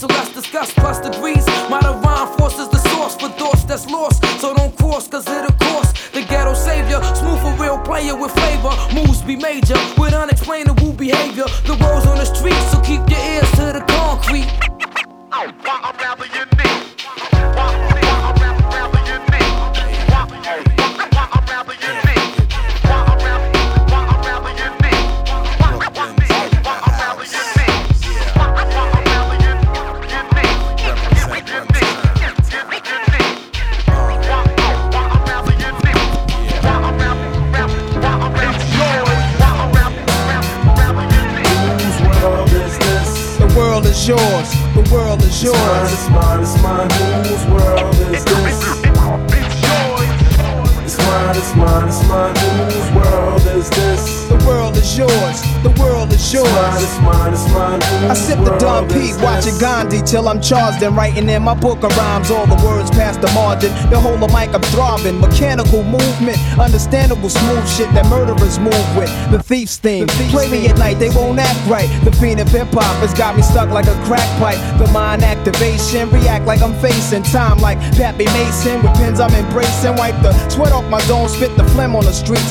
Speaker 30: so let's discuss plus degrees
Speaker 21: charged and writing in my book of rhymes. All the words past the margin. The whole of mic I'm throbbing. Mechanical movement, understandable smooth shit that murderers move with. The thief's theme. Play me at night, they won't act right. The fiend of hip hop has got me stuck like a crack pipe. The mind activation, react like I'm facing time like Pappy Mason. With pins I'm embracing. Wipe the sweat off my dome, spit the phlegm on the streets.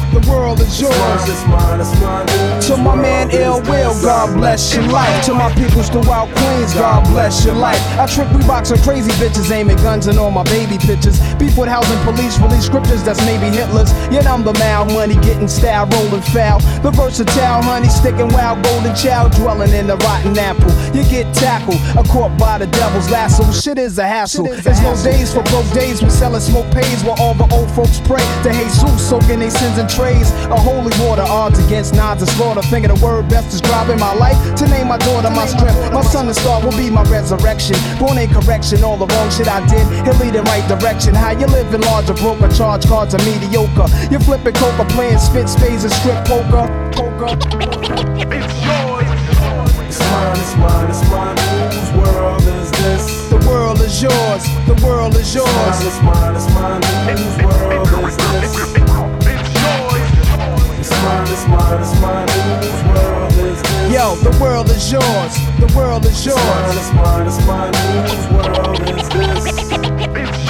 Speaker 21: The world is yours.
Speaker 31: It's mine, it's mine, it's
Speaker 21: To my man Ill Will, God bless your life. To my peoples throughout Queens, God bless your life. I trick we box on crazy bitches, aiming guns and all my baby pictures. Beef with housing police, release scriptures that's maybe Hitler's. Yet I'm the mal money, getting style, rolling foul. The versatile honey, sticking wild, golden child, dwelling in the rotten apple. You get tackled, a caught by the devil's lasso. Shit is a hassle. There's no days for broke days. We selling smoke pays while all the old folks pray to Jesus, soaking their sins in trays. A holy water, odds against nods and slaughter. Thinking the word best describing my life. To name my daughter my strength. My son and star will be my resurrection. Born in correction, all the wrong shit I did. He'll lead in right direction. How you living large or broke or charge cards are mediocre. You flipping coca, playing spit spades and strip poker. Poker.
Speaker 31: It's mine, it's mine, it's mine. Whose world is this?
Speaker 21: The world is yours. The world is yours.
Speaker 31: It's mine, it's mine, it's mine. Whose world
Speaker 21: Yo, the world is yours. The world is yours.
Speaker 31: It's mine, it's mine, it's mine. Whose world is this?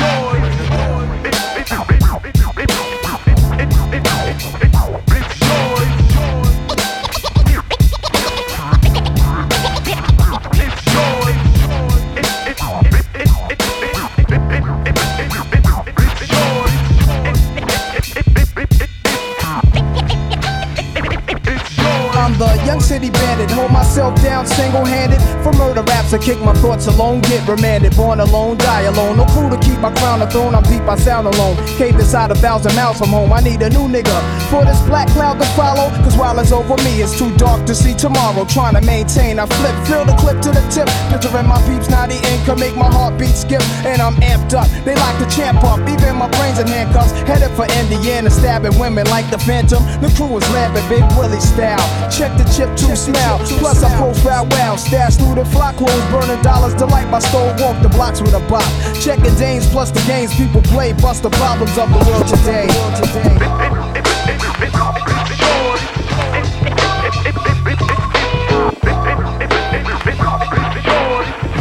Speaker 21: Myself down single handed. For murder raps, I kick my thoughts alone, get remanded. Born alone, die alone. No crew to keep my crown a throne, I'm deep, I sound alone. Cave inside a thousand miles from home, I need a new nigga. For this black cloud to follow, cause while it's over me, it's too dark to see tomorrow. Trying to maintain, I flip, fill the clip to the tip. Picturing my peeps, now the income make my heartbeat skip. And I'm amped up, they like to champ up. Even my brains in handcuffs, headed for Indiana, stabbing women like the Phantom. The crew is laughing, Big Willie style. Check the chip to smell. Plus, I profile wow. Stash through the flock clothes, burning dollars to light my stove. Walk the blocks with a bop. Checking Danes plus the games people play. Bust the problems of the world today.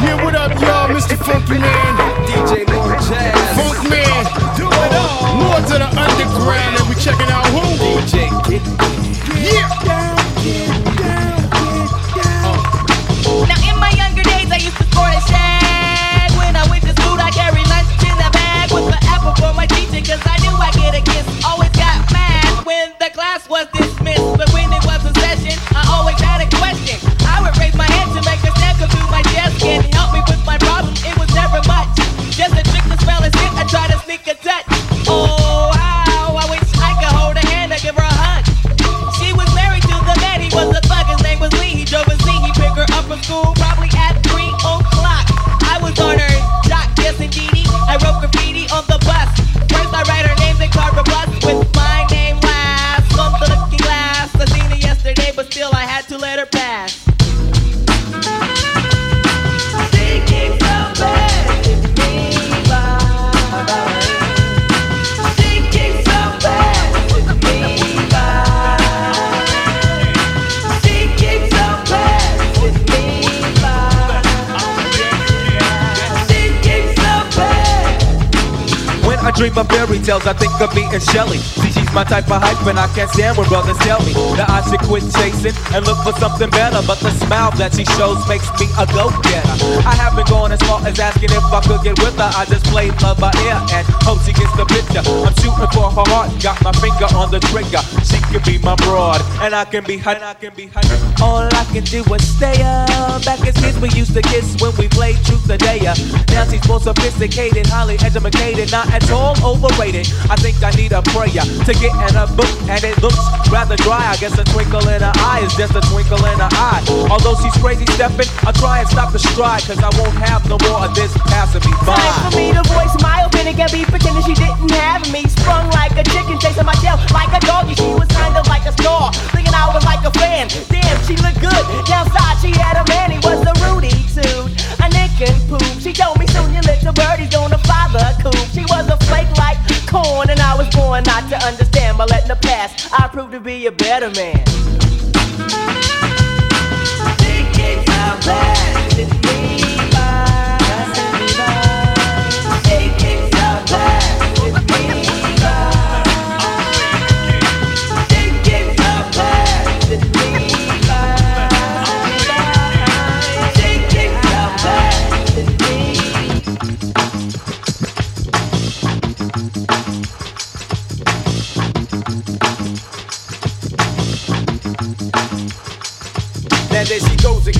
Speaker 32: Yeah, what up, y'all? Mr. Funky Man. DJ Lord Jazz. Funk Man. Do it all. More to the underground, and we checking out who? DJ Kid.
Speaker 33: Keeps the
Speaker 34: When I think of me and Shelly. See, she's
Speaker 32: my type of hype, and I can't stand when brothers tell me that I should quit chasing and look for something better. But the smile that she shows makes me a go-getter. I haven't gone as far as asking if I could get with her. I just play love by ear and hope she gets the picture. I'm shooting for her heart, got my finger on the trigger. She can be my broad, and I can be hot. I can be hot. All I can do is stay up. Back as kids, we used to kiss when we played truth or dare. Now she's more sophisticated, highly educated, not at all overrated. I think I need a prayer to get in a book, and it looks rather dry. I guess a twinkle in her eye is just a twinkle in her eye. Although she's crazy stepping, I'll try and stop the stride, cause I won't have no more of this passing me by.
Speaker 35: Time for me to voice my opinion and be pretending she didn't have me. Sprung like a chicken, chasing my tail like a doggy. She was kinda like a star, thinking I was like a fan. Damn, she looked good. Downside, she had a man, he was a Rudy suit. A nick and poop. She told me soon your little birdie's gonna fly the coop. She was a flake like corn, and I was born not to understand. But letting the past, I proved to be a better man.
Speaker 36: Now there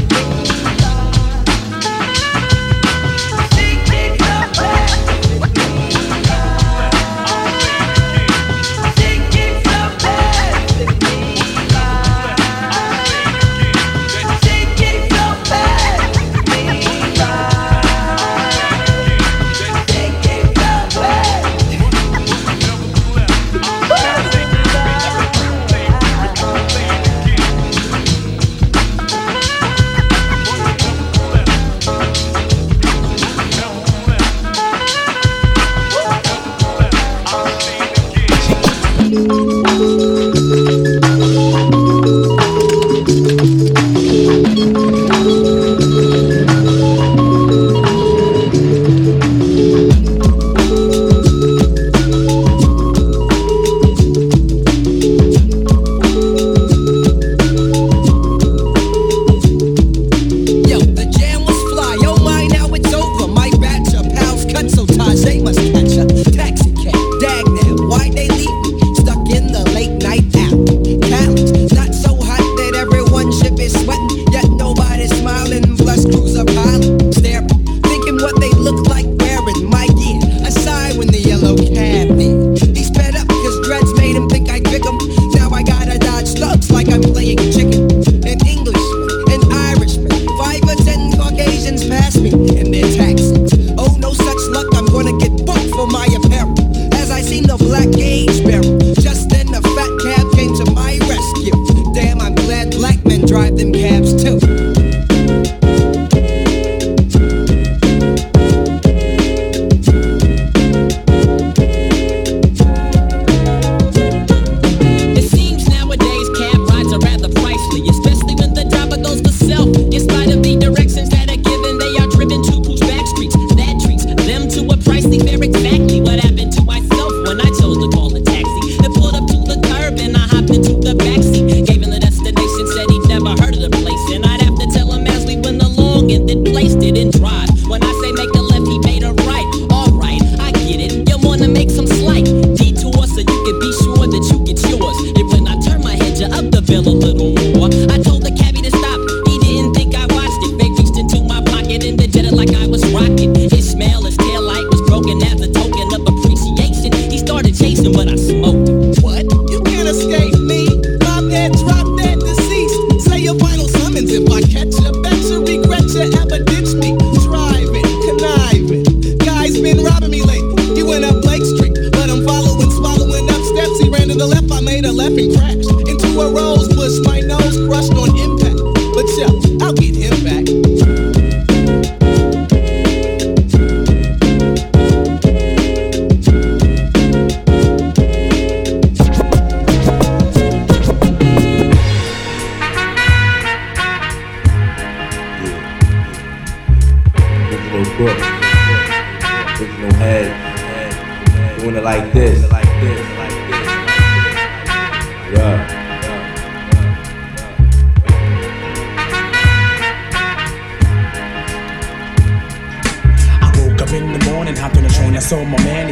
Speaker 37: saw my man,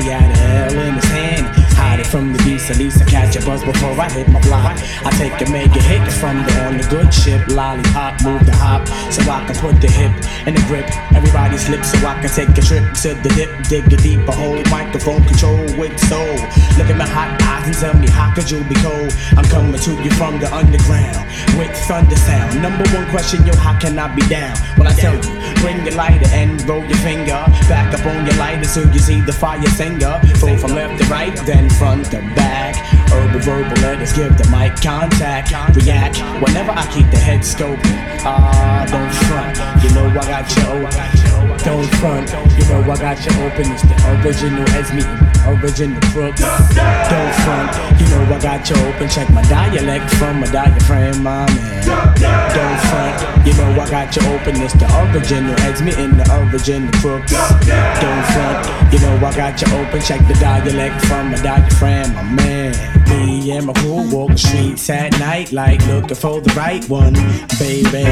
Speaker 37: at least I catch a buzz before I hit my block. I take a mega hit from the on the good ship, lollipop, move the hop, so I can put the hip in the grip. Everybody slip so I can take a trip to the dip, dig a deeper hole, microphone control with soul. Look at my hot eyes and tell me how could you be cold? I'm coming to you from the underground with thunder sound. Number one question, yo, how can I be down? When I tell you, bring your lighter and roll your finger back up on your lighter so you see the fire singer. Flow from left to right, then front to back. Urban verbal letters give the mic contact. React whenever I keep the head scoping. Ah, don't front, you know I got you open. Don't front, you know I got you open. It's the original as me, original crooks. Don't front, you know I got you open. Check my dialect from my diaphragm, my man. Don't front, you know I got you open. It's the original as me in the original crooks. Don't front, you know I got you open. Check the dialect from my diaphragm, my man. Me and my crew walk the streets at night, like looking for the right one, baby.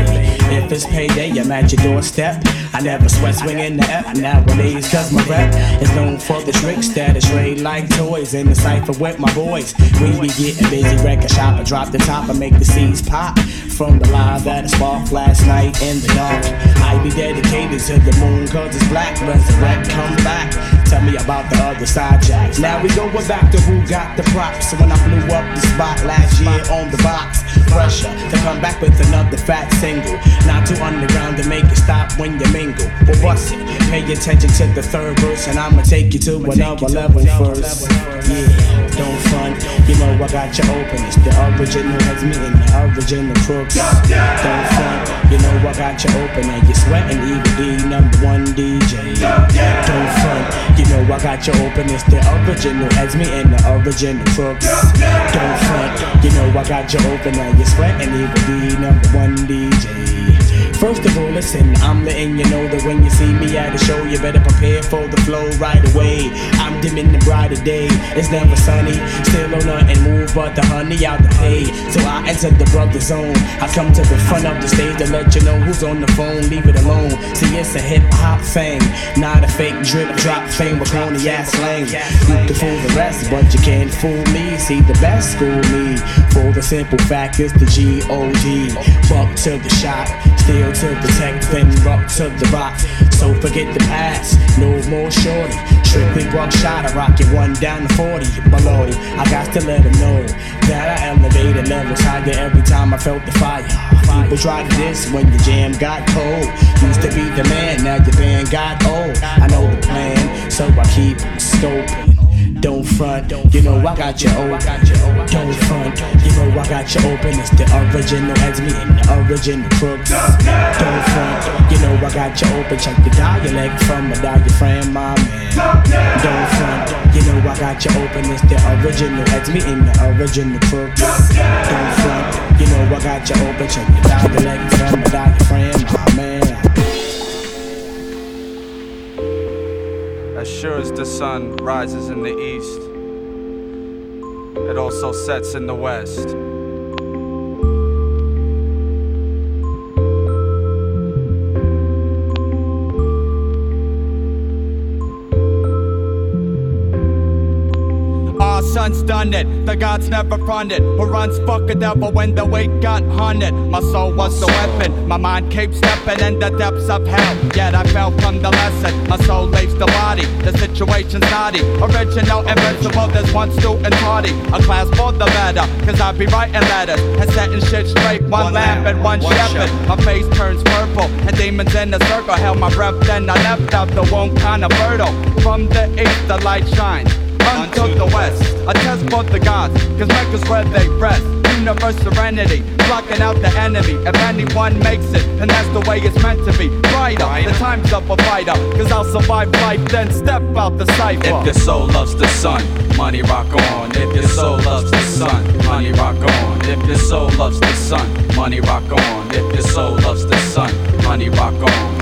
Speaker 37: If it's payday, I'm at your doorstep. I never sweat swinging the F nowadays, cause my rep is known for the tricks that is trade like toys in the cipher with my boys. We be getting busy, record shop, I drop the top, I make the seeds pop. From the live that I sparked last night in the dark. I be dedicated to the moon, cause it's black, resurrect, come back. Tell me about the other side jacks. Now we going back to who got the props. When I blew up the spot last year on the box, pressure to come back with another fat single. Not too underground to make it stop when you mingle. Well, bust it. Pay attention to the third verse, and I'ma take you to another level first. Yeah, don't front. You know I got you open. It's the original me and the original crooks. Don't front. You know I got you open, and you're sweating. Even D number one DJ. Don't front. You know I got you open. It's the original me and the original crooks. Don't front. You know I got you open, and you're sweating. Even D number one DJ. First of all, listen, I'm letting you know that when you see me at a show, you better prepare for the flow right away. I'm dimming the brighter day, it's never sunny. Still on nothing move but the honey out the pay. So I enter the brother zone. I come to the front of the stage to let you know who's on the phone. Leave it alone. See, it's a hip hop thing, not a fake drip drop thing with corny ass slang. You can fool the rest, but you can't fool me. See, the best school me. For the simple fact, it's the G O D. Buck to the shot, still to the protect, then rock to the rock. So forget the past, no more shorty. Strictly buck shot, I rock it one down to 40 below. I got to let them know that I elevated levels higher every time I felt the fire. People tried this when your jam got cold. Used to be the man, now your band got old. I know the plan, so I keep scoping. Don't front, you know I got you open. Don't front, you know I got you open. It's the original as me and the original crooks. Don't front, you know I got you open. Check the dialect from a diaphragm, my man. Don't front, you know I got you open. It's the original as me and the original crooks. Don't front, you know I got you open. Check the dialect from a diaphragm,
Speaker 22: As sure as the sun rises in the east, it also sets in the west. Son's done it, the gods never fronted. Who runs fuck a devil when the weight got hunted? My soul was the weapon, my mind kept stepping in the depths of hell. Yet I fell from the lesson, my soul leaves the body. The situation's naughty, original, invincible. There's one student party, a class for the better. Cause I be writing letters and setting shit straight. One, lamp and one, shepherd. My face turns purple, and demons in a circle held my breath. Then I left out the womb kinda fertile. From the east, the light shines. Unto the west. A test for the gods, cause Mecca's where they rest. Universe serenity, blocking out the enemy. If anyone makes it, then that's the way it's meant to be. Brighter, the time's up a fighter, cause I'll survive life, then step out the cipher.
Speaker 28: If your soul loves the sun, money rock on. If your soul loves the sun, money rock on. If your soul loves the sun, money rock on. If your soul loves the sun, money rock on.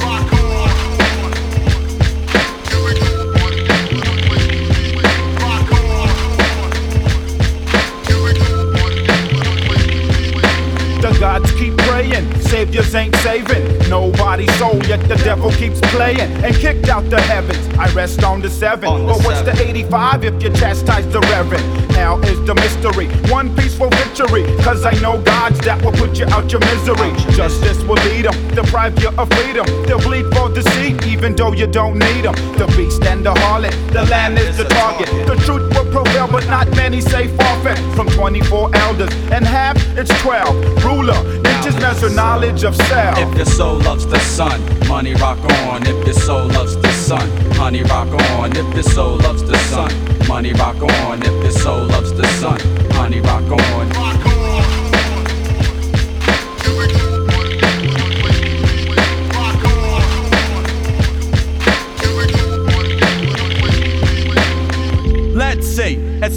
Speaker 9: Saviors ain't saving. Nobody's soul, yet the devil keeps playing and kicked out the heavens. I rest on the seven. but what's the 85 if you chastise the reverend? Now is the mystery, one peaceful victory. Cause I know gods that will put you out your misery. Justice will lead them, deprive you of freedom. They'll bleed for deceit, even though you don't need them. The beast and the harlot, the land is the target. The truth will prevail, but not many say forfeit. From 24 elders, and half it's 12. Ruler, inches measure knowledge of self.
Speaker 28: If your soul loves the sun, money rock on. If your soul loves the sun, money rock on. If your soul loves the sun, money rock on. If your soul loves the sun, money rock on.
Speaker 22: Let's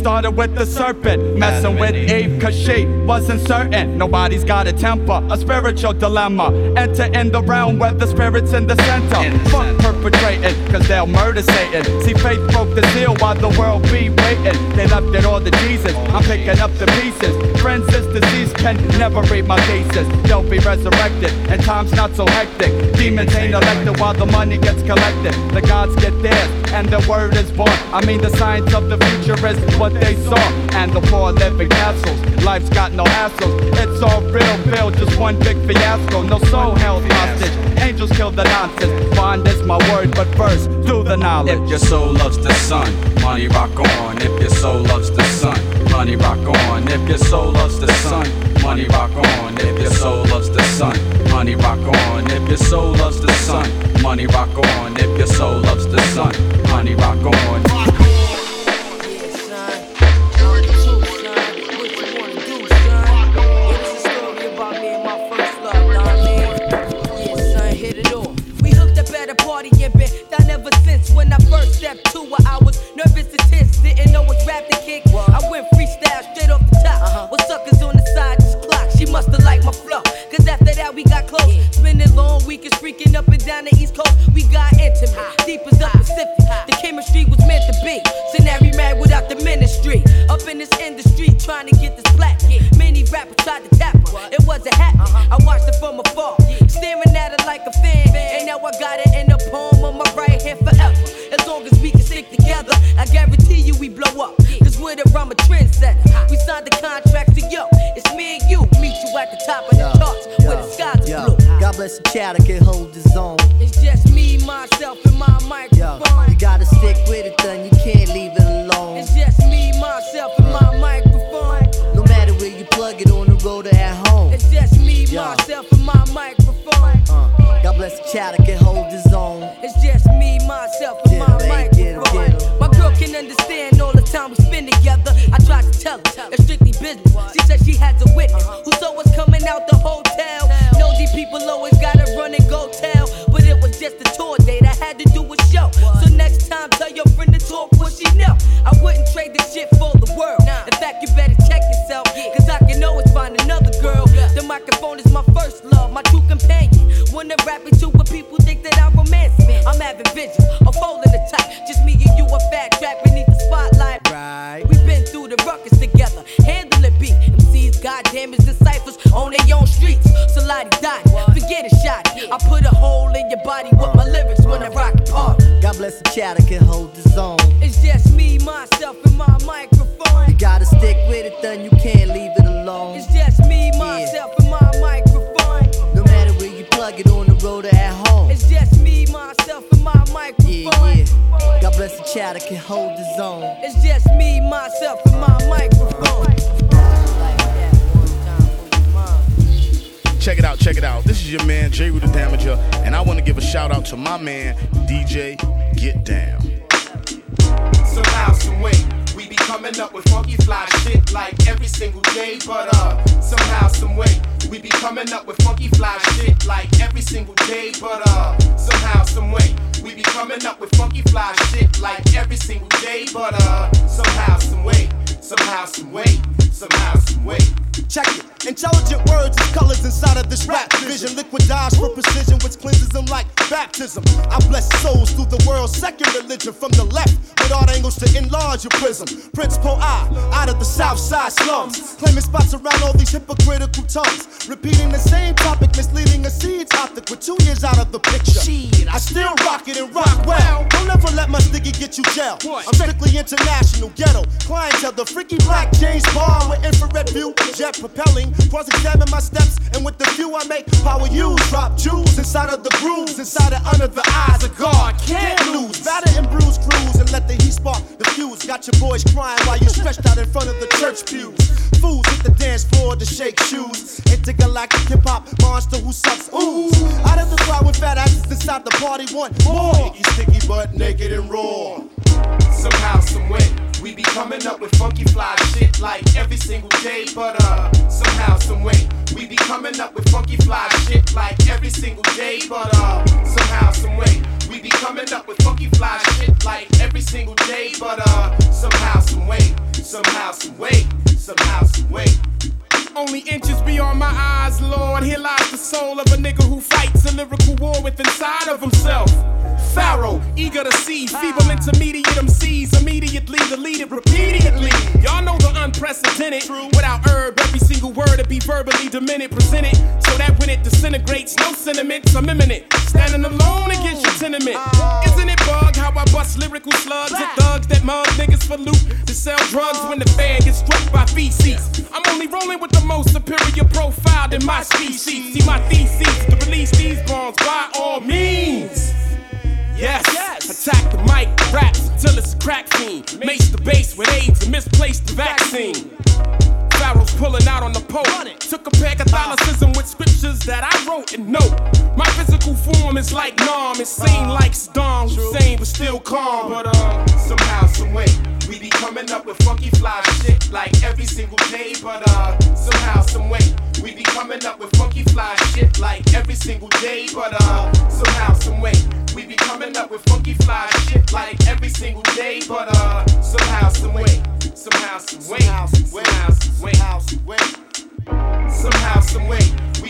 Speaker 22: started with the serpent, messing with Eve cause she wasn't certain. Nobody's got a temper, a spiritual dilemma. Enter in the realm where the spirit's in the center. Fuck perpetrating, cause they'll murder Satan. See, faith broke the seal while the world be waiting. They left it all to Jesus, I'm picking up the pieces. Friends, this disease can never read my thesis. They'll be resurrected, and time's not so hectic. Demons ain't elected while the money gets collected. The gods get theirs, and the word is born. I mean, the science of the future is what they saw. And the poor living castles, life's got no hassles. It's all real, Bill, just one big fiasco. No soul held hostage. Angels kill the nonsense. Bond is my word, but first, do the knowledge.
Speaker 28: If your soul loves the sun, money rock on. If your soul loves the sun, money rock on. If your soul loves the sun, money rock on. If your soul loves the sun, money rock on. If your soul loves the sun, money rock on. If your soul loves the sun, money rock on.
Speaker 32: Ever since when I first stepped to it. I was nervous and tense, didn't know what rap to kick. I went freestyle we got close. Spending long weekends freaking up and down the East Coast. We got intimate, deep as the Pacific. The chemistry was meant to be. Scenario mad without the ministry. Up in this industry, trying to get this black. Many rappers tried to tap her. It wasn't happening. Uh-huh. I watched it from afar, staring at it like a fan. And now I got it in the palm of my right hand forever. As long as we can stick together, I guarantee you we blow up. Cause with it, I'm a trendsetter. We signed the contract to yo. It's me and you. Meet you at the top of the where the blue.
Speaker 17: God bless the child that can hold his own.
Speaker 32: It's just me, myself, and my microphone.
Speaker 17: You gotta stick with it, then you can't leave it alone.
Speaker 32: It's just me, myself, and my microphone.
Speaker 17: No matter where you plug it on the road or at home.
Speaker 32: It's just me,
Speaker 17: Yeah.
Speaker 32: myself, and my microphone.
Speaker 17: Uh, God bless the child that can hold his own.
Speaker 32: It's just me, myself, and my microphone. My girl can understand all the time we spend together. I tried to tell her it's strictly business. She said she had to witness who saw us coming out the hotel. People always gotta run and go tell, but it was just a tour date. I had to do a show. So next time, tell your friend to talk what she know. I wouldn't trade this shit for the world. In fact, you better check yourself, yeah. cause I can always find another girl. The microphone is my first love, my true companion. When they're rapping to what people think that I'm romantic. I'm having visions I'm folding the type. Just me and you, a fat track beneath the spotlight.
Speaker 17: Right.
Speaker 32: MCs, goddamn, is disciples on their own streets. So lottie dottie, forget a shot. I put a hole in your body with my uh, lyrics when I uh. rock it hard.
Speaker 17: God bless the child that can hold his own.
Speaker 32: It's just me, myself, and my microphone.
Speaker 17: You gotta stick with it, then you can't leave it alone.
Speaker 32: It's just me, myself, and my microphone.
Speaker 17: No matter where you plug it on the road or at home.
Speaker 32: It's just me, myself, and my microphone.
Speaker 17: Yeah, yeah. God bless the child that can hold his own.
Speaker 32: It's just me, myself, and my microphone.
Speaker 38: Check it out, check it out. This is your man, Jeru the Damaja, and I want to give a shout out to my man, DJ Get Down.
Speaker 9: Somehow, some loud, some weight.
Speaker 1: coming up with funky fly shit like every single day, but uh, somehow, some way, we be coming up with funky fly shit like every single day, but uh, somehow, some way, we be coming up with funky fly shit like every single day, but uh, somehow, some way, somehow, some way, somehow, some way.
Speaker 27: Check it. Intelligent words is colors inside of this rap vision. Liquidize for precision, which cleanses them like baptism. I bless souls through the world's second religion from the left, with art angles to enlarge your prism. Prince Po I, out of the south side slums, claiming spots around all these hypocritical tongues. Repeating the same topic, misleading a seeds optic with two years out of the picture. I still rock it and rock well. Don't ever let my sticky get you gel. I'm strictly international, ghetto clientele. The freaky black James Bond with infrared view, jet propelling. Cross examine my steps, and with the view I make, power use. Drop jewels inside of the grooves, inside of under the eyes of God. Can't lose. Batter and bruise cruise and let the heat spark the fuse. Got your boys crying while you stretched out in front of the church pews. Fools hit the dance floor to shake shoes. Intergalactic hip hop monster who sucks ooze. Out of the crowd with fat asses inside the party want more. Sticky, sticky, but naked and raw.
Speaker 1: Somehow, some way, we be coming up with funky fly shit like every single day, but uh, somehow, some way, we be coming up with funky fly shit like every single day, but uh, somehow, some way, we be coming up with funky fly shit like every single day, but uh, somehow, some way, somehow, some way, somehow, some way.
Speaker 39: Only inches beyond my eyes, Lord. Here lies the soul of a nigga who fights a lyrical war with inside of himself. Pharoahe, eager to see, feeble intermediate MCs immediately deleted repeatedly. Y'all know the unprecedented. Without herb, every single word to be verbally demented, presented so that when it disintegrates, no sentiments are imminent. Standing alone against your tenement. Isn't it how I bust lyrical slugs at thugs that mug niggas for loot to sell drugs when the fan gets struck by feces? I'm only rolling with the most superior profile in my species. See my thesis to release these bombs by all means. Yes, yes. attack the mic, raps until it's a crack fiend. Mace the bass with AIDS and misplace the vaccine. Pharoahe's pulling out on the pole. Took a pair Catholicism with scriptures that I wrote and note. My physical form is like Nam, it seemed like Saddam Hussein, but still calm. But uh,
Speaker 1: somehow, some way, we be coming up with funky fly shit like every single day, but uh, somehow, some way, we be coming up with funky fly shit like every single day, but uh, somehow, some way, we be coming up with funky fly shit like every single day, but uh, somehow, some way, somehow, some way, somehow, some somehow, some way.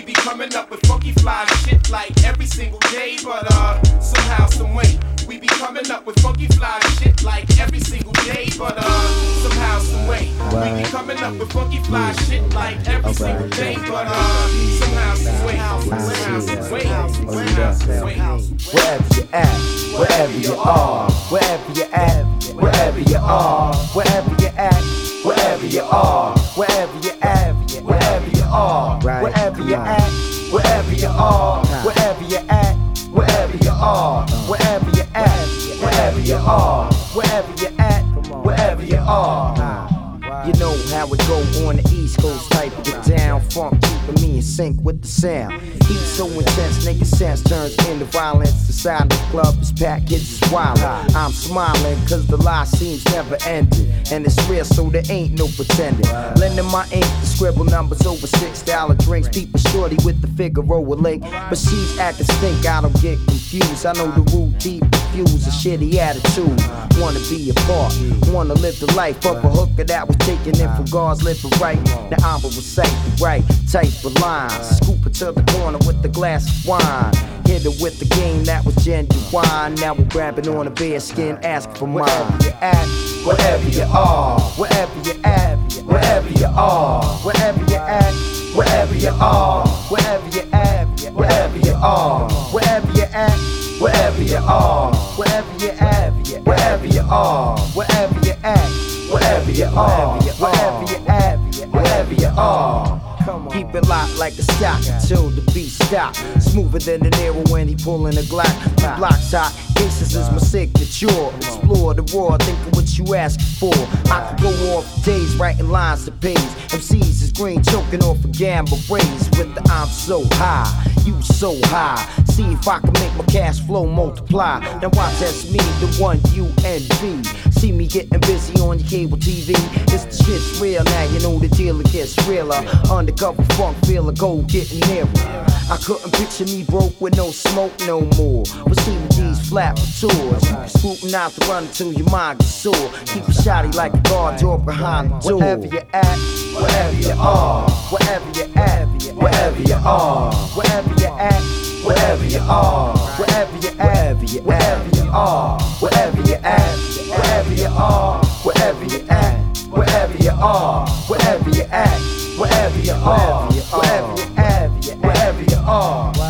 Speaker 1: Be coming up with funky fly shit like every single day, but uh, somehow, some way, we be coming up with funky fly shit like every single day, but uh, somehow, some way, we be coming up with funky fly shit like every single day, but uh, somehow, some way, somehow, some somehow, some.
Speaker 13: Wherever you at, wherever you are, wherever you at, wherever you are, wherever you at, wherever you are, wherever you at, wherever you are, wherever you at, wherever you are, wherever you at, wherever you are, wherever you at, wherever you are, wherever you at, wherever you are. You know how it go on the East Coast, type down, funk keeping me in sync with the sound. Heat so intense, nigga sense turns into violence. The side of the club is packed, it's wild. I'm smiling cause the lie seems never ending. And it's real, so there ain't no pretending. Lending my ink to scribble numbers over six dollar drinks. People shorty with the Figaro link. But she's acting stink, I don't get confused. I know the root deep refuse a shitty attitude. Wanna be a part, wanna live the life of a hooker that was taken in from God's living right. Now I'm a recite right type of lines. Scoop it to the corner with the glass of wine. Hit it with the game that was genuine. Now we're grabbing on a bear skin, asking for mine. Wherever you at, wherever you are, wherever you at, wherever you are, wherever you at, wherever you are, wherever you at, wherever you are, wherever you at, wherever you are, wherever you at, wherever you are, wherever you at, wherever you are, wherever you at, wherever you are. Keep it locked like a stock until the beat stop. Smoother than an arrow when he pulling a Glock. The block's hot, cases is my signature. Explore the raw, think of what you ask for. I could go off days writing lines to page. MCs is green, choking off a gamble rays with the I'm so high, you so high. See if I can make my cash flow multiply. Now watch that's me, the one you envy. See me getting busy on your cable TV. It's the shit's real now, you know the deal it gets realer. Undercover funk feel a go getting nearer. I couldn't picture me broke with no smoke no more. But see these flat tours, scrutinize the run until your mind gets sore. Keep a shotty like a guard dog behind the door. Wherever you at, wherever you are, wherever you at, wherever you are, wherever you at, wherever you are, wherever you at, wherever you are, wherever you at, wherever you are, wherever you at, wherever you are, wherever you at, wherever you are, wherever you at, wherever you are.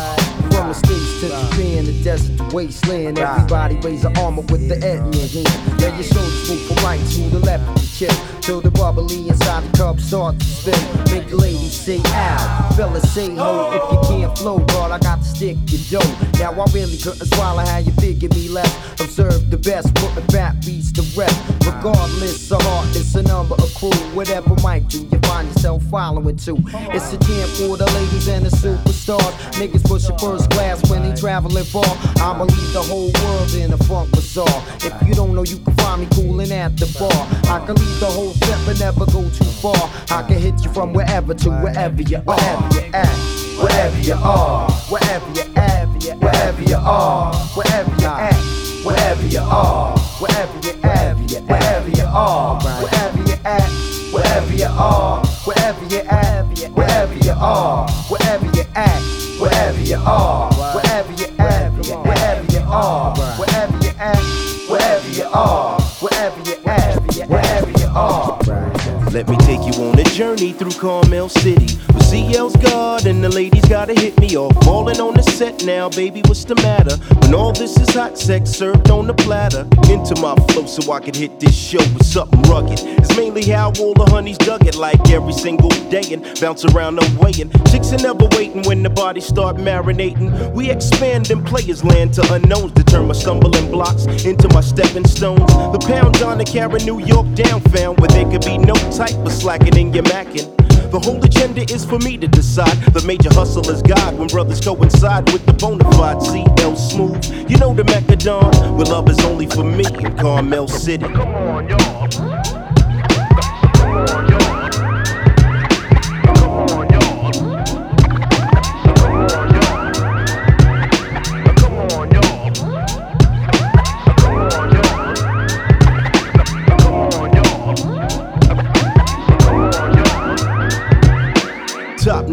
Speaker 13: The states to Japan, the desert, the wasteland, everybody raise the armor with the Ed in your hand. Let your shoulders move from right to the left the chip. Till the bubbly inside the cup start to spin. Make the ladies say ow, fellas say ho. If you can't flow, God, I got to stick your dough. Now I really couldn't swallow how you figure me left. Observe the best, putting fat beats to rest. Regardless of it's a number of crew, whatever might do, you find yourself following too. It's a jam for the ladies and the superstars. Niggas pushing first class when they traveling far. I'ma leave the whole world in a funk bazaar. If you don't know, you can find me cooling at the bar. I can leave the whole set but never go too far. I can hit you from wherever to wherever you are. Wherever you at, wherever you are, wherever you at, wherever you are, wherever you at, wherever you are, wherever you at, wherever you are, wherever you at, wherever you are, wherever you at, wherever you are, wherever you at, wherever you are, wherever you are, wherever you at, wherever you are,
Speaker 40: Let me take you on a journey through Carmel City. With CL's God and the ladies gotta hit me off. Falling on the set now, baby, what's the matter? When all this is hot sex served on the platter. Into my flow so I can hit this show with something rugged. It's mainly how all the honeys dug it like every single day and bounce around no weighing. Chicks are never waiting when the bodies start marinating. We expand and players land to unknowns to turn my stumbling blocks into my stepping stones. The pound on the carry New York down found where there could be no type of slacking in your macking. The whole agenda is for me to decide. The major hustle is God when brothers coincide with the bona fide CL Smooth. You know the Mecca Don, where love is only for me in Carmel City. Come on, y'all. Top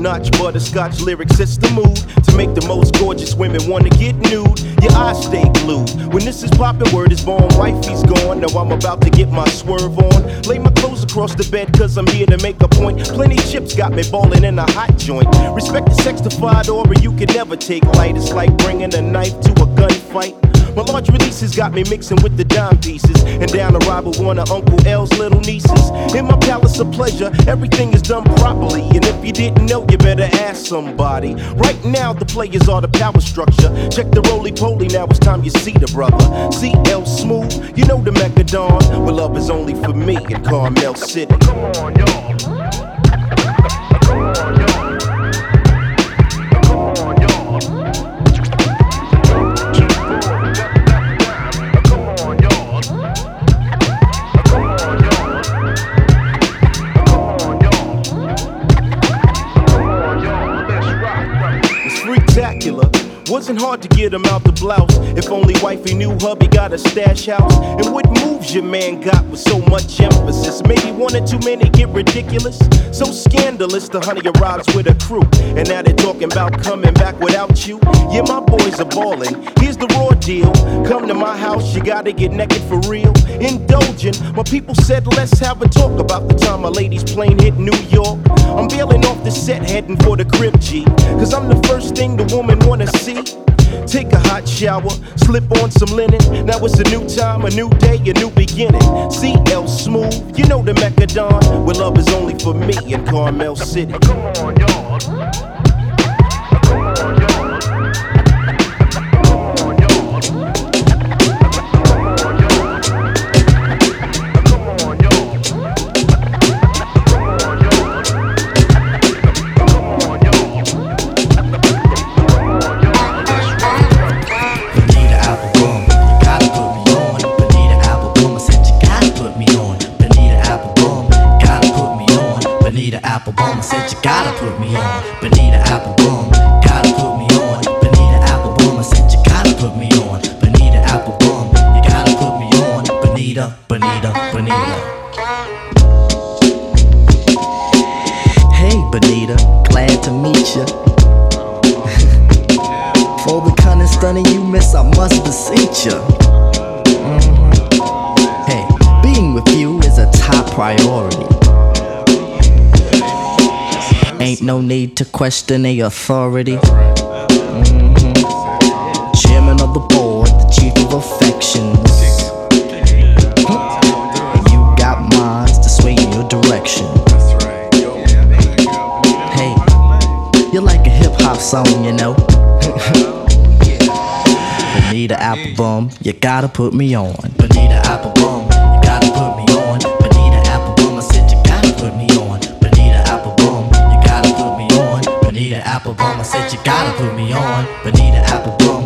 Speaker 40: notch butterscotch lyrics sets the mood to make the most gorgeous women wanna get nude. Your eyes stay glued. When this is poppin', word is born, wifey's gone. Now I'm about to get my swerve on. Lay my clothes across the bed, cause I'm here to make a point. Plenty chips got me ballin' in a hot joint. Respect the sexified aura, you can never take light. It's like bringing a knife to a gunfight. My large releases got me mixing with the dime pieces. And down the ride with one of Uncle L's little nieces. In my palace of pleasure, everything is done properly. And if you didn't know, you better ask somebody. Right now, the players are the power structure. Check the roly poly, now it's time you see the brother. See CL Smooth, you know the Mecca Don. Well, love is only for me in Carmel City. Come on, y'all. Wasn't hard to get him out the blouse. If only wifey knew hubby got a stash house. And what moves your man got with so much emphasis? Maybe one or two men get ridiculous. So scandalous, the honey arrives with a crew. And now they're talking about coming back without you. Yeah, my boys are ballin'. Here's the raw deal. Come to my house, you gotta get naked for real. Indulgent, my people said let's have a talk about the time my lady's plane hit New York. I'm bailing off the set, heading for the crib G. Cause I'm the first thing the woman wanna see. Take a hot shower, slip on some linen. Now it's a new time, a new day, a new beginning. CL Smooth, you know the Mecca Don. Where love is only for me in Carmel City. Come on, y'all.
Speaker 41: Bonita album boom, you gotta put me on. Bonita
Speaker 42: Bonita, Bonita. Hey, Bonita, glad to meet ya. For the kind of stunning you miss, I must beseech ya. Mhm. Hey, being with you is a top priority. Ain't no need to question the authority. Applebum, you gotta put me on. Bonita Applebum, you gotta put me on. Bonita Applebum, I said you gotta put me on. Bonita Applebum, you gotta put me on. Bonita Applebum, I said you gotta put me on. Bonita Applebum, you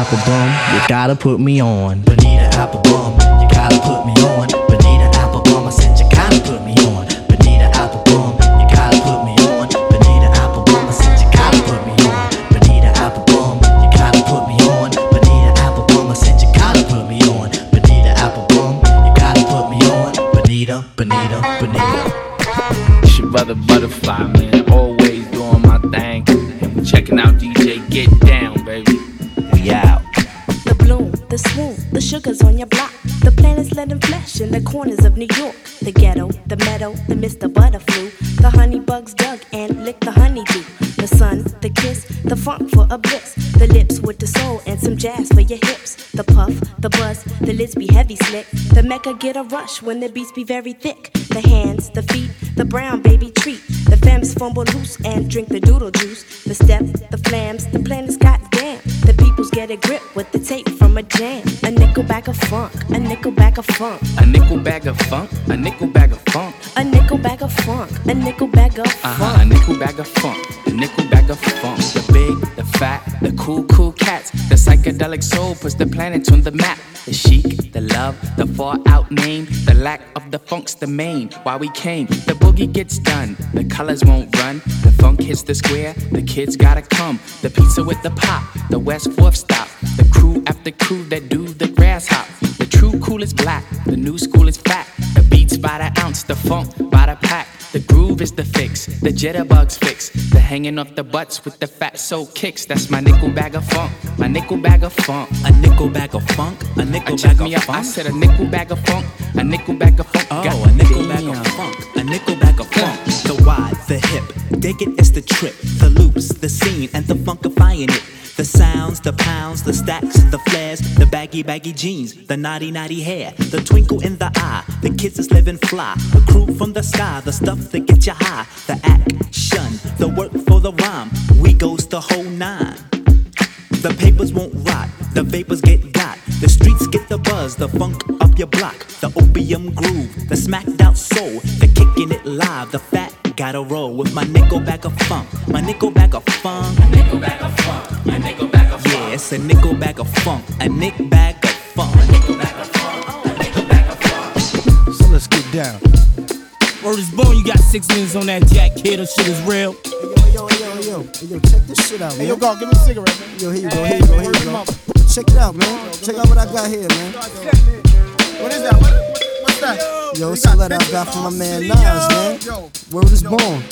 Speaker 42: Applebum, you gotta put me on. Bonita Applebum, you gotta put me on. Bonita Applebum, I said you gotta put me on. Bonita Applebum, you gotta put me on. Bonita Applebum, I said you gotta put me on. Bonita Applebum, you gotta put me on. Bonita Applebum, I said you gotta put me on. Bonita Applebum, you gotta put me on. Bonita, Bonita, Bonita.
Speaker 41: It's your brother Butterfly,
Speaker 43: The mecca get a rush when the beats be very thick. The hands, the feet, the brown baby treat. The femmes fumble loose and drink the doodle juice. The step, the flams, the planets goddamn. The peoples get a grip with the tape from a jam. A nickel bag of funk, a nickel bag of funk.
Speaker 41: A nickel bag of funk, a nickel bag of funk.
Speaker 43: A nickel bag of funk, a nickel bag of
Speaker 41: Uh
Speaker 43: funk.
Speaker 41: huh, a nickel bag of funk, a nickel bag of funk. The big, the fat, the cool, cool cats. The psychedelic soul puts the planet on the map. Name. The lack of the funk's the main. Why we came, the boogie gets done. The colors won't run. The funk hits the square. The kids gotta come. The pizza with the pop. The West Fourth stop. The crew after crew that do the grass hop. The true cool is black. The new school is fat. The beats by the ounce. The funk groove is the fix, the jitterbugs fix. The hanging off the butts with the fat soul kicks. That's my nickel bag of funk, my nickel bag of funk.
Speaker 44: A nickel bag of funk, a nickel
Speaker 41: I
Speaker 44: bag
Speaker 41: me
Speaker 44: of
Speaker 41: up, I said a nickel bag of funk, a nickel bag of funk.
Speaker 44: Oh,
Speaker 41: God
Speaker 44: a nickel bag of funk, a nickel bag funk. Wide, the hip, dig it, it is the trip, the loops, the scene, and the funkifying it. The sounds, the pounds, the stacks, the flares, the baggy, baggy jeans, the naughty, naughty hair, the twinkle in the eye, the kids is living fly, the crew from the sky, the stuff that gets you high, the action, the work for the rhyme. We goes the whole nine. The papers won't rot, the vapors get got. The streets get the buzz, the funk up your block. The opium groove, the smacked out soul, the kicking it live. The fat gotta roll with my nickel bag of funk, my nickel bag of funk. My nickel bag of funk, my nickel bag of funk. Yeah, it's a nickel bag of funk, a nick bag of funk. A nickel bag of funk, a nickel bag of funk.
Speaker 45: So let's get down.
Speaker 46: Word is born, you got six minutes on that jack kid, that shit is real.
Speaker 45: Yo, yo, yo, yo, hey, yo, check this shit out, man.
Speaker 46: Hey, yo, God, give me a cigarette, man.
Speaker 45: Yo, here you go, here you go, here you go. Check it out, man. Check out what I got here, man.
Speaker 46: What is that? What, what, what's that?
Speaker 45: Yo, it's a letter I got from my man Nas, man. Word is born.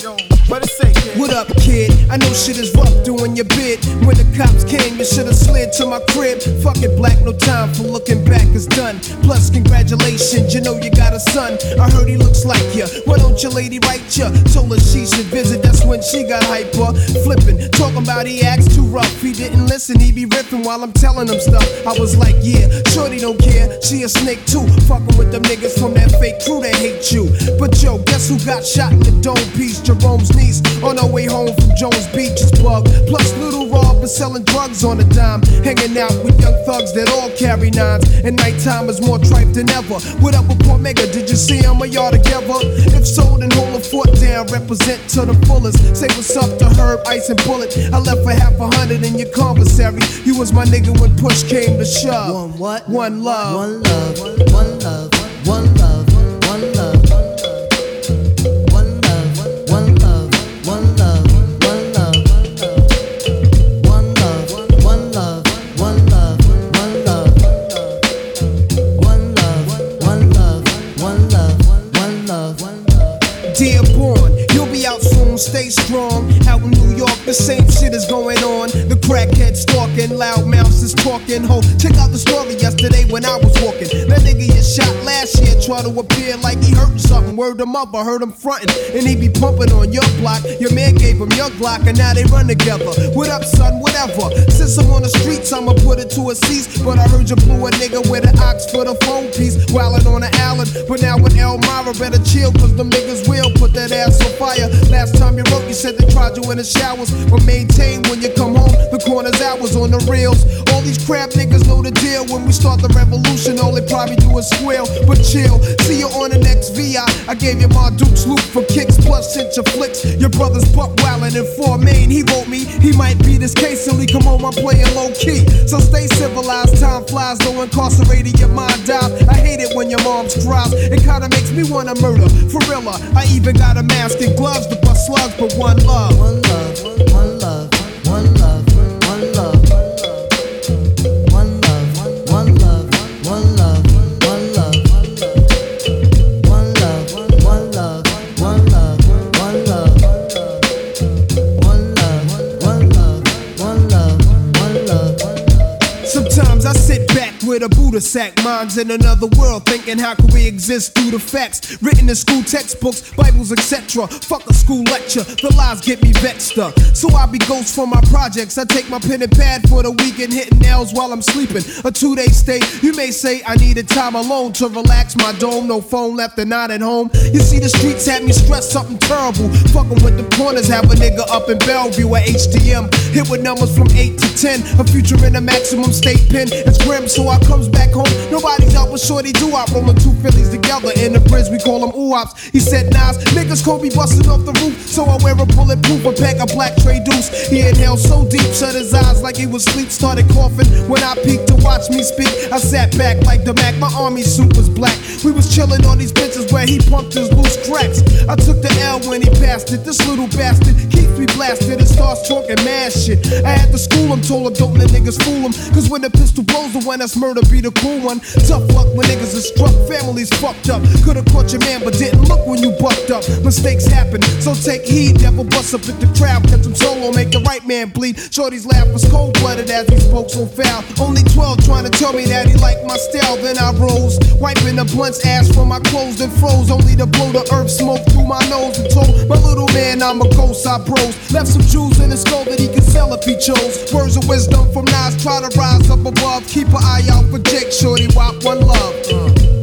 Speaker 21: What up, kid? I know shit is rough doing your bid. When the cops came, you should've slid to my crib. Fuck it, black, no time for looking back, it's done. Plus, congratulations, you know you got a son. I heard he looks like you. Why don't your lady write you? Told her she should visit, that's when she got hyper. Flipping, talking about he acts too rough. He didn't listen, he be ripping while I'm telling him stuff. I was like, yeah, shorty don't care. She a snake too. Fucking with them niggas from that fake crew that hate you. But yo, guess who got shot in the dome piece? Jerome's niece on her way home from Jones Beach is bug. Plus, little Rob is selling drugs on a dime. Hanging out with young thugs that all carry nines. And nighttime is more tripe than ever. What up with Cormega? Did you see him or y'all together? If so, then hold a fort down. Represent to the fullest. Say what's up to Herb, Ice, and Bullet. I left for half a hundred in your commissary. You was my nigga when push came to shove. One
Speaker 17: what?
Speaker 21: One love.
Speaker 17: One love. One love.
Speaker 21: Stay strong. Out in New York, the same shit is going on. The crackhead stalking, loud mouths is talking. Ho, check out the story yesterday when I was walking. That nigga get shot last year try to appear like he hurt something. Word him up, I heard him frontin'. And he be pumping on your block. Your man gave him your Glock, and now they run together. What up, son? Whatever. Since I'm on the streets, I'ma put it to a cease. But I heard you blew a nigga with an ox for the phone piece. Wildin' on the island. But now with Elmira, better chill, cause them niggas will put that ass on fire. Last time you wrote, you said they tried you in a the showers. But maintain when you come home, the corner's hours on the reels. All these crap niggas know the deal. When we start the revolution, all they probably do is squeal. But chill, see you on the next VI. I gave you my Duke's loop for kicks, plus sent your flicks. Your brother's buck wildin' in four main. He wrote me, he might be this case till he come home. I'm playing low key. So stay civilized, time flies, though incarcerated, your mind dies. I hate it when your mom's cries. It kinda makes me wanna murder. For real, I even got a mask and gloves to bust slugs, but one love.
Speaker 17: One love one
Speaker 21: sack, minds in another world, thinking how can we exist through the facts written in school textbooks, Bibles, etc. Fuck a school lecture, the lies get me vexed up. So I be ghost for my projects. I take my pen and pad for the weekend, hitting nails while I'm sleeping. A two day stay, you may say I needed time alone to relax my dome. No phone left and not at home. You see, the streets had me stressed something terrible. Fucking with the corners, have a nigga up in Bellevue at HDM. Hit with numbers from 8 to 10. A future in a maximum state pen. It's grim, so I comes back home. Nobody's out but shorty do. I rollin' two Phillies together in the bridge. We call them oops. He said, Nas, niggas be busting off the roof. So I wear a bulletproof a pack of black tray deuce. He inhaled so deep, shut his eyes like he was asleep. Started coughing when I peeked to watch me speak. I sat back like the Mac. My army suit was black. We was chillin' on these benches where he pumped his loose cracks. I took the L when he passed it. This little bastard keeps me blasted and starts talking mad shit. I had to school him, told him don't let niggas fool him. Cause when the pistol blows, the one that's murder be the cool one. Tough luck when niggas are struck, families fucked up. Could've caught your man, but didn't look when you bucked up. Mistakes happen, so take heed. Never bust up at the crowd, catch him solo, make the right man bleed. Shorty's laugh was cold blooded as he spoke so foul. Only 12 trying to tell me that he liked my style. Then I rose, wiping the blunt's ash from my clothes, then froze. Only to blow the earth smoke through my nose and told my little man I'm a ghost. I bros left some jewels in his skull that he could sell if he chose. Words of wisdom from Nas, try to rise up above. Keep an eye out for Jake Shorty, walk one love. Uh.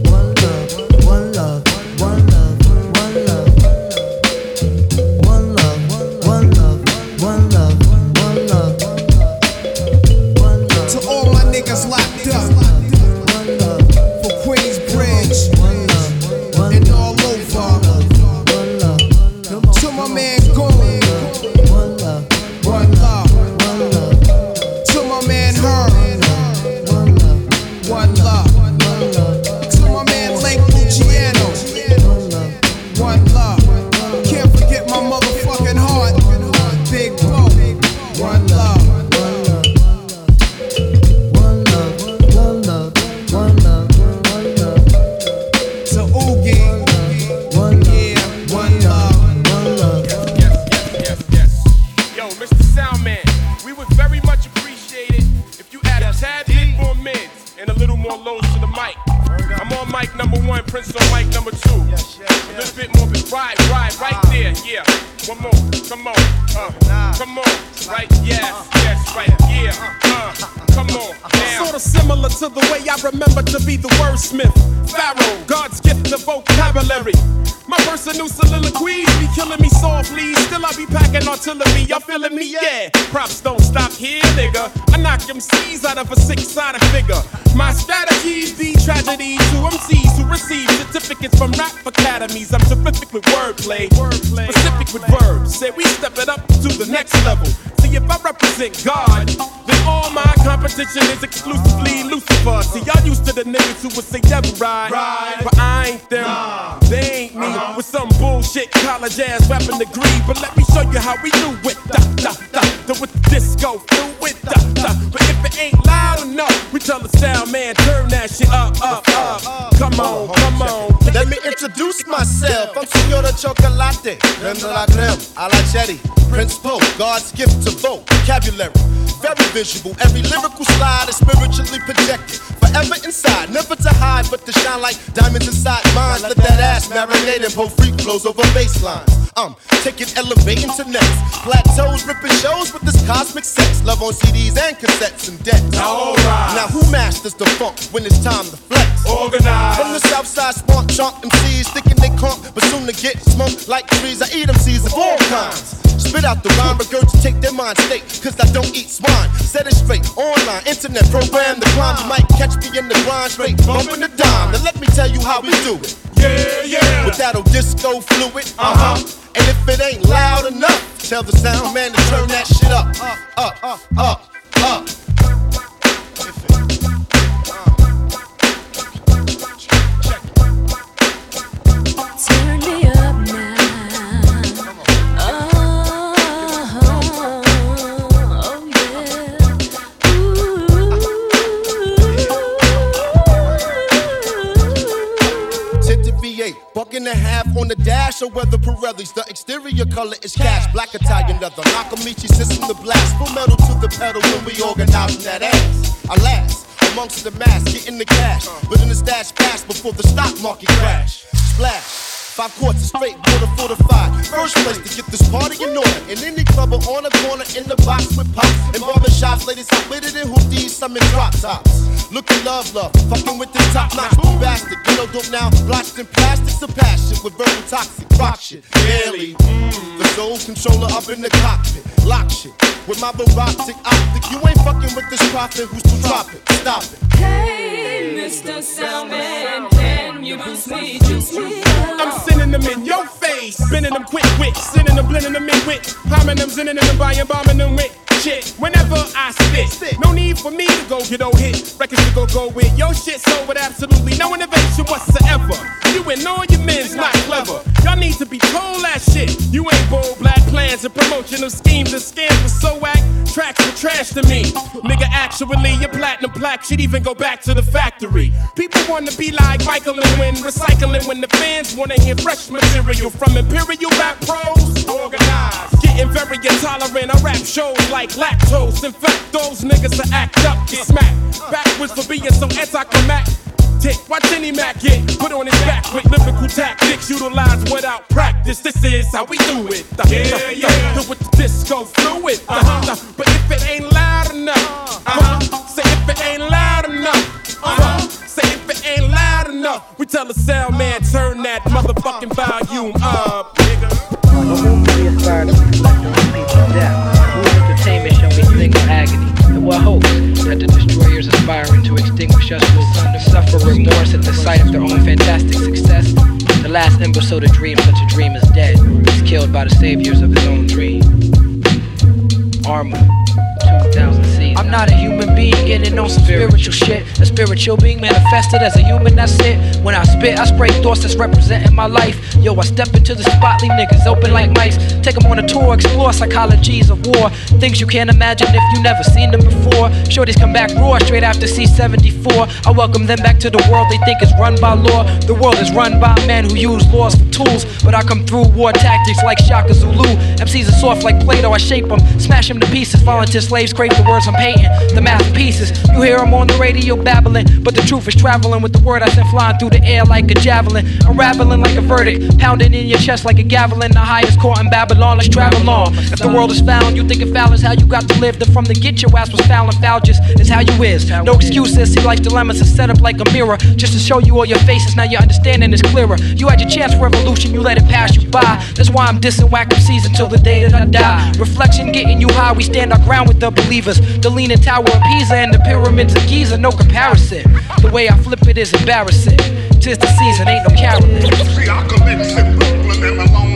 Speaker 39: How we do it. Da, da, da, da, with the disco fluid. Da, da. But if it ain't loud enough, we tell the sound man, turn that shit up, up, up. Come on, uh-huh. come on.
Speaker 27: Let me introduce myself. I'm Senor Chocolate, creme de la creme, a la cherry. Prince Po, God's gift to vocabulary. Very visual, every lyrical slide is spiritually projected. Forever inside, never to hide, but to shine like diamonds inside minds. Let that ass marinate and pull freak flows over baselines. Um, taking elevating to next. Plateaus, ripping shows with this cosmic sex. Love on CDs and cassettes and decks.
Speaker 47: Alright.
Speaker 27: Now who masters the funk when it's time to flex?
Speaker 47: Organize.
Speaker 27: From the south side, swamp chunk MCs thinking they crunk, but soon to get smoked like trees. I eat MCs of all kinds. Spit out the rhyme, regurgitate their mind state, cause I don't eat swine. Set it straight, online, internet, program the climb. You might catch me in the grind, straight bumping the dime. Now let me tell you how we do it.
Speaker 47: Yeah, yeah.
Speaker 27: With that old disco fluid, uh huh. And if it ain't loud enough, tell the sound man to turn that shit up, up, up, up, up. On the dash or weather Pirellis. The exterior color is cash, black Italian leather. Nakamichi system the blast, full metal to the pedal when we organize that ass. Alas, amongst the mass, getting the cash, uh. but in the stash fast before the stock market crash. Splash. Five quarts of straight water fortified. First place to get this party in order. In any club or on a corner in the box with pops. In barbershops, ladies hot with it in hoodies, some in drop tops. Looking love, love, fucking with the top notch bastard. Ghetto dope now, blotched in plastics of passion with verbal toxic rock shit. Daily, mm, the soul controller up in the cockpit. Lock shit with my barotic optic. You ain't fucking with this prophet who's too drop it. Stop it.
Speaker 48: Hey, Mr. Soundman,
Speaker 39: I'm sending them in your face, spinning them quick wit, sending them, blending them in wit, palming them, sending them, buying, bombing them with shit. Whenever I spit, no need for me to go get old hit. Records to go go with your shit sold with absolutely no innovation whatsoever. You and all your men's not clever. Y'all need to be told that shit. You ain't bold black plans and promotional schemes and scams with so whack. Tracks were trash to me. Nigga, actually, your platinum plaque should even go back to the factory. People wanna be like Michael and when recycling when the fans wanna hear fresh material from Imperial Rap Pros. Organized. Getting very intolerant. I rap shows like lactose. In fact, those niggas that act up get smacked. Backwards for being so anticlimactic. Watch any Mac get put on his back with lyrical tactics utilized without practice. This is how we do it. The,
Speaker 47: Yeah, yeah.
Speaker 39: The, with the disco fluid. The, the, but if it ain't loud enough, uh-huh. say if it ain't loud enough, uh-huh. say if it ain't loud enough, we tell the sound man turn that motherfucking volume up, nigga.
Speaker 49: Entertainment shall be things of agony. And what hopes the destroyers aspiring to extinguish us will suffer remorse at the sight of their own fantastic success? The last to dream such a dream is dead. He's killed by the saviors of his own dream. Armor. 2000 seasons. I'm not a human being getting on some spiritual shit. A spiritual being manifested as a human, that's it. When I spit, I spray thoughts that's representing my life. Yo, I step into the spot, leave niggas open like mice. Take them on a tour, explore psychologies of war. Things you can't imagine if you never seen them before. Shorties come back raw straight after C74. I welcome them back to the world they think is run by law. The world is run by men who use laws for tools. But I come through war tactics like Shaka Zulu. MCs are soft like Plato, I shape them, smash them to pieces. Volunteer slaves crave the words I'm painting. Writing the masterpieces. You hear them on the radio babbling, but the truth is traveling with the word I sent flying through the air like a javelin. Unraveling like a verdict, pounding in your chest like a javelin. The highest court in Babylon, let's travel on. If the world is found, you thinking foul is how you got to live. Then from the get, your ass was foul and foul just is how you is. No excuses, see life's dilemmas is set up like a mirror. Just to show you all your faces, now your understanding is clearer. You had your chance for revolution, you let it pass you by. That's why I'm dissing whack MCs until the day that I die. Reflection getting you high, we stand our ground with the believers. The leaning tower of Pisa and the pyramids of Giza, no comparison. The way I flip it is embarrassing. Tis the season, ain't no caroling.
Speaker 50: See, I Brooklyn and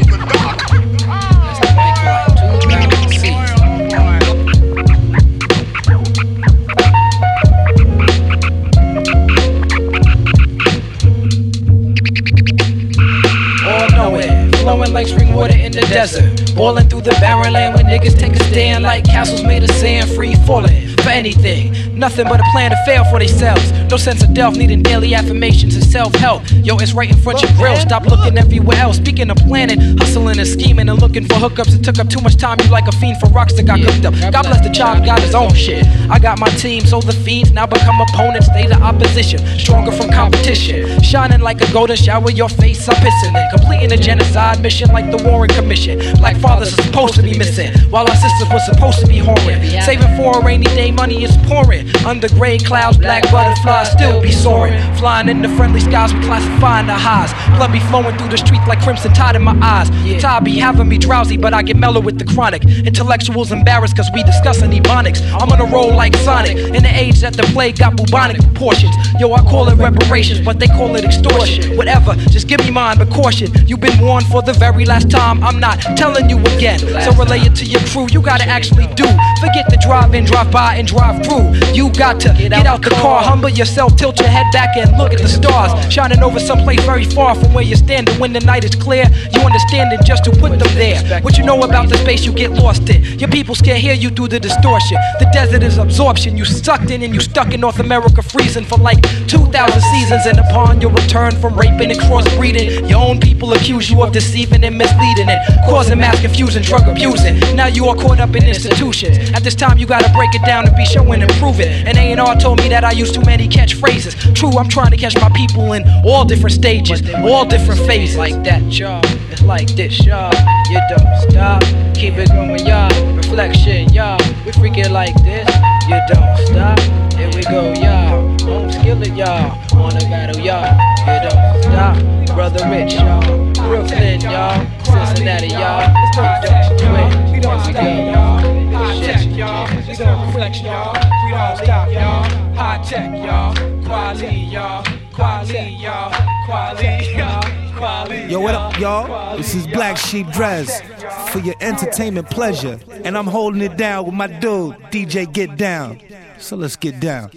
Speaker 49: Flowing like spring water in the desert. Boiling through the barren land when niggas take a stand like castles made of sand, free falling for anything. Nothing but a plan to fail for themselves. No sense of delf, needing daily affirmations and self help. Yo, it's right in front of your grill. Stop looking everywhere else. Speaking of planning, hustling and scheming and looking for hookups. It took up too much time. You like a fiend for rocks that got cooked up. God bless the child, got his own shit. I got my team, so the fiends now become opponents. They the opposition, stronger from competition. Shining like a golden shower, your face I'm pissing it. Completing a genocide mission like the Warren Commission. Black fathers are supposed to be missing, while our sisters were supposed to be whoring. Saving for a rainy day, money is pouring. Under gray clouds, black butterflies still be soaring. Flying in the friendly skies, we classifying the highs. Blood be flowing through the streets like crimson tide in my eyes. The tide be having me drowsy, but I get mellow with the chronic. Intellectuals embarrassed cause we discussing ebonics. I'm on a roll like Sonic. In the age that the plague got bubonic proportions. Yo, I call it reparations, but they call it extortion. Whatever, just give me mine, but caution. You've been warned for the very last time. I'm not telling you again. So relay it to your crew. You gotta actually do. Forget the drive in, drive by, and drive through. You got to get out the car, humble yourself, tilt your head back, and look at the stars shining over someplace very far from where you're standing. When the night is clear, you understand it just to put them there. What you know about the space you get lost in. Your people can't hear you through the distortion. The desert is absorption. You sucked in and you stuck in North America, freezing for like 2,000 seasons. And upon your return from raping and crossbreeding, your own people accuse you of deceiving and misleading and causing mass confusion, drug abusing. Now you are caught up in institutions. At this time, you gotta break it down and be showing and prove it. And A&R told me that I use too many catchphrases. True, I'm trying to catch my people in all different stages, all different phases. Like that, y'all. It's like this, y'all. You don't stop. Keep it going, y'all. Reflection, y'all. We freak it like this. You don't stop. Here we go, y'all. Home skillet, y'all. On the battle, y'all. You don't stop. Brother Rich, y'all. Brooklyn, y'all. Cincinnati, y'all. We don't quit. We don't stop, y'all.
Speaker 46: Tech, y'all. We don't reflection, y'all. We don't stop, y'all. Hi-Tek, y'all. Quality, y'all. Quality, y'all. Quality, y'all. Quality.
Speaker 21: Yo, what up, y'all? This is Black Sheep Dres for your entertainment pleasure. And I'm holding it down with my dude, DJ Get Down. So let's get down.